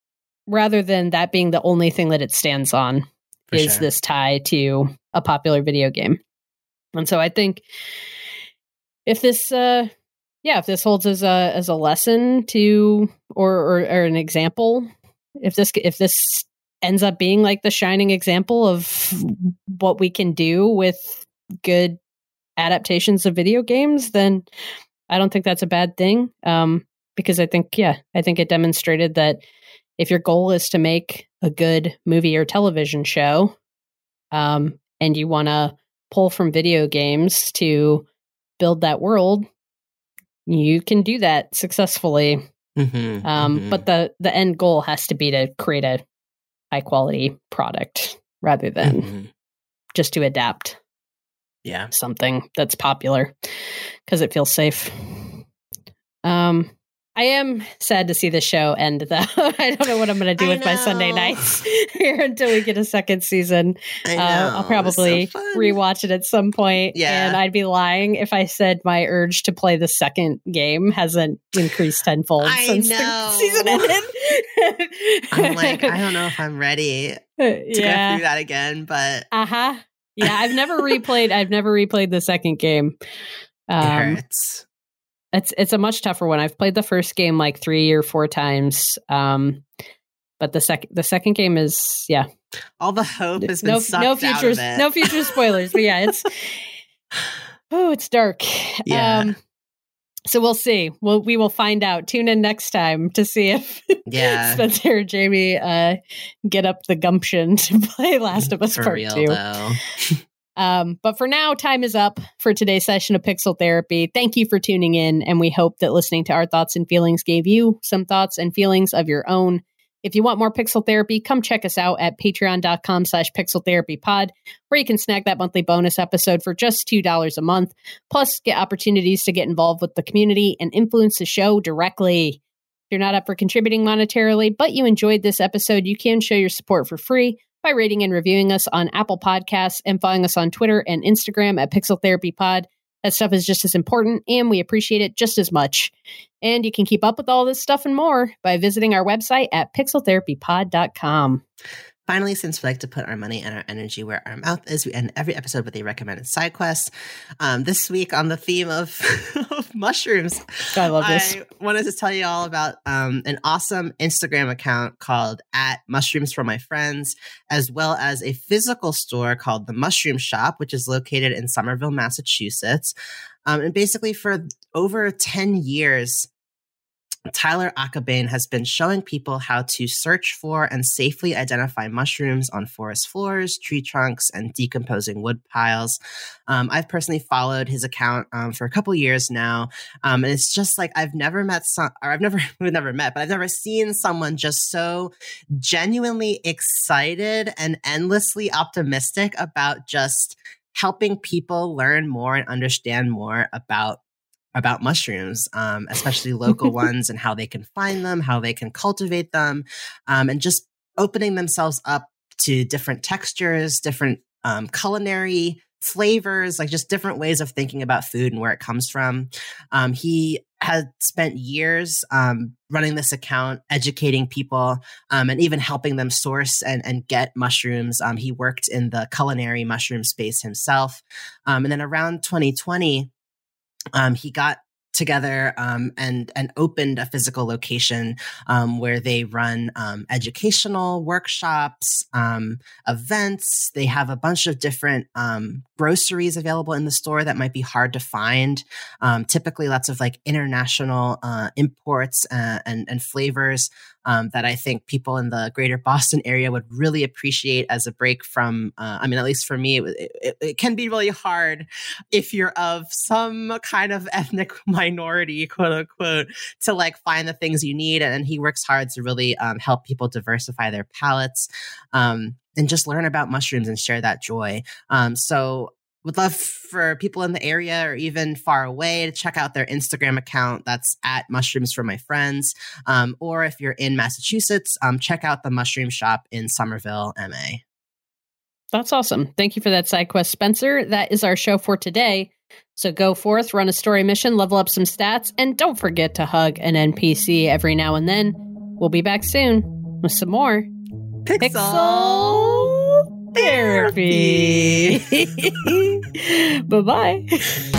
[SPEAKER 1] rather than that being the only thing that it stands on For is sure. this tie to a popular video game. And so I think if this uh yeah, if this holds as a as a lesson to or, or or an example, if this if this ends up being like the shining example of what we can do with good adaptations of video games, then I don't think that's a bad thing. Um, because I think, yeah, I think it demonstrated that if your goal is to make a good movie or television show, um, and you want to pull from video games to build that world, you can do that successfully. Mm-hmm, um, mm-hmm. But the the end goal has to be to create a high quality product rather than mm-hmm. just to adapt.
[SPEAKER 2] Yeah,
[SPEAKER 1] something that's popular because it feels safe. Um, I am sad to see the show end, though. I don't know what I'm going to do I with know. my Sunday nights here until we get a second season. I uh, I'll probably so rewatch it at some point. Yeah. And I'd be lying if I said my urge to play the second game hasn't increased tenfold I since know. the season ended.
[SPEAKER 2] I'm like, I don't know if I'm ready to yeah. go through that again, but.
[SPEAKER 1] Uh huh. Yeah, I've never replayed. I've never replayed the second game.
[SPEAKER 2] Um, it hurts
[SPEAKER 1] it's it's a much tougher one. I've played the first game like three or four times, um, but the second the second game is yeah.
[SPEAKER 2] All the hope has been no no
[SPEAKER 1] future no future spoilers, but yeah, it's oh it's dark. Yeah. Um, so we'll see. We'll we will find out. Tune in next time to see if
[SPEAKER 2] yeah
[SPEAKER 1] Spencer or Jamie uh, get up the gumption to play Last of Us
[SPEAKER 2] For
[SPEAKER 1] Part
[SPEAKER 2] real,
[SPEAKER 1] Two. Um, but for now, time is up for today's session of Pixel Therapy. Thank you for tuning in, and we hope that listening to our thoughts and feelings gave you some thoughts and feelings of your own. If you want more Pixel Therapy, come check us out at patreon.com slash pixel therapy pod, where you can snag that monthly bonus episode for just $2 a month, plus get opportunities to get involved with the community and influence the show directly. If you're not up for contributing monetarily, but you enjoyed this episode, you can show your support for free by rating and reviewing us on Apple Podcasts and following us on Twitter and Instagram at Pixel Therapy Pod. That stuff is just as important and we appreciate it just as much. And you can keep up with all this stuff and more by visiting our website at pixeltherapypod.com.
[SPEAKER 2] Finally, since we like to put our money and our energy where our mouth is, we end every episode with a recommended side quest. Um, this week, on the theme of, of mushrooms,
[SPEAKER 1] I love this.
[SPEAKER 2] I wanted to tell you all about um, an awesome Instagram account called at Mushrooms for My Friends, as well as a physical store called the Mushroom Shop, which is located in Somerville, Massachusetts. Um, and basically, for over 10 years, Tyler Akabane has been showing people how to search for and safely identify mushrooms on forest floors, tree trunks, and decomposing wood piles. Um, I've personally followed his account um, for a couple years now, um, and it's just like I've never met some, or I've never we've never met, but I've never seen someone just so genuinely excited and endlessly optimistic about just helping people learn more and understand more about about mushrooms, um, especially local ones, and how they can find them, how they can cultivate them, um, and just opening themselves up to different textures, different um, culinary flavors, like just different ways of thinking about food and where it comes from. Um, he had spent years um, running this account, educating people, um, and even helping them source and, and get mushrooms. Um, he worked in the culinary mushroom space himself. Um, and then around 2020, um, he got together um, and and opened a physical location um, where they run um, educational workshops, um, events. They have a bunch of different um, groceries available in the store that might be hard to find. Um, typically, lots of like international uh, imports uh, and and flavors um, that I think people in the greater Boston area would really appreciate as a break from. Uh, I mean, at least for me, it, it, it, can be really hard if you're of some kind of ethnic minority, quote unquote, to like find the things you need. And, he works hard to really um, help people diversify their palates. Um, and just learn about mushrooms and share that joy. Um, so would love for people in the area or even far away to check out their Instagram account. That's at Mushrooms for My Friends. Um, or if you're in Massachusetts, um, check out the Mushroom Shop in Somerville, MA.
[SPEAKER 1] That's awesome. Thank you for that side quest, Spencer. That is our show for today. So go forth, run a story mission, level up some stats, and don't forget to hug an NPC every now and then. We'll be back soon with some more
[SPEAKER 2] Pixel, Pixel
[SPEAKER 1] therapy. bye bye.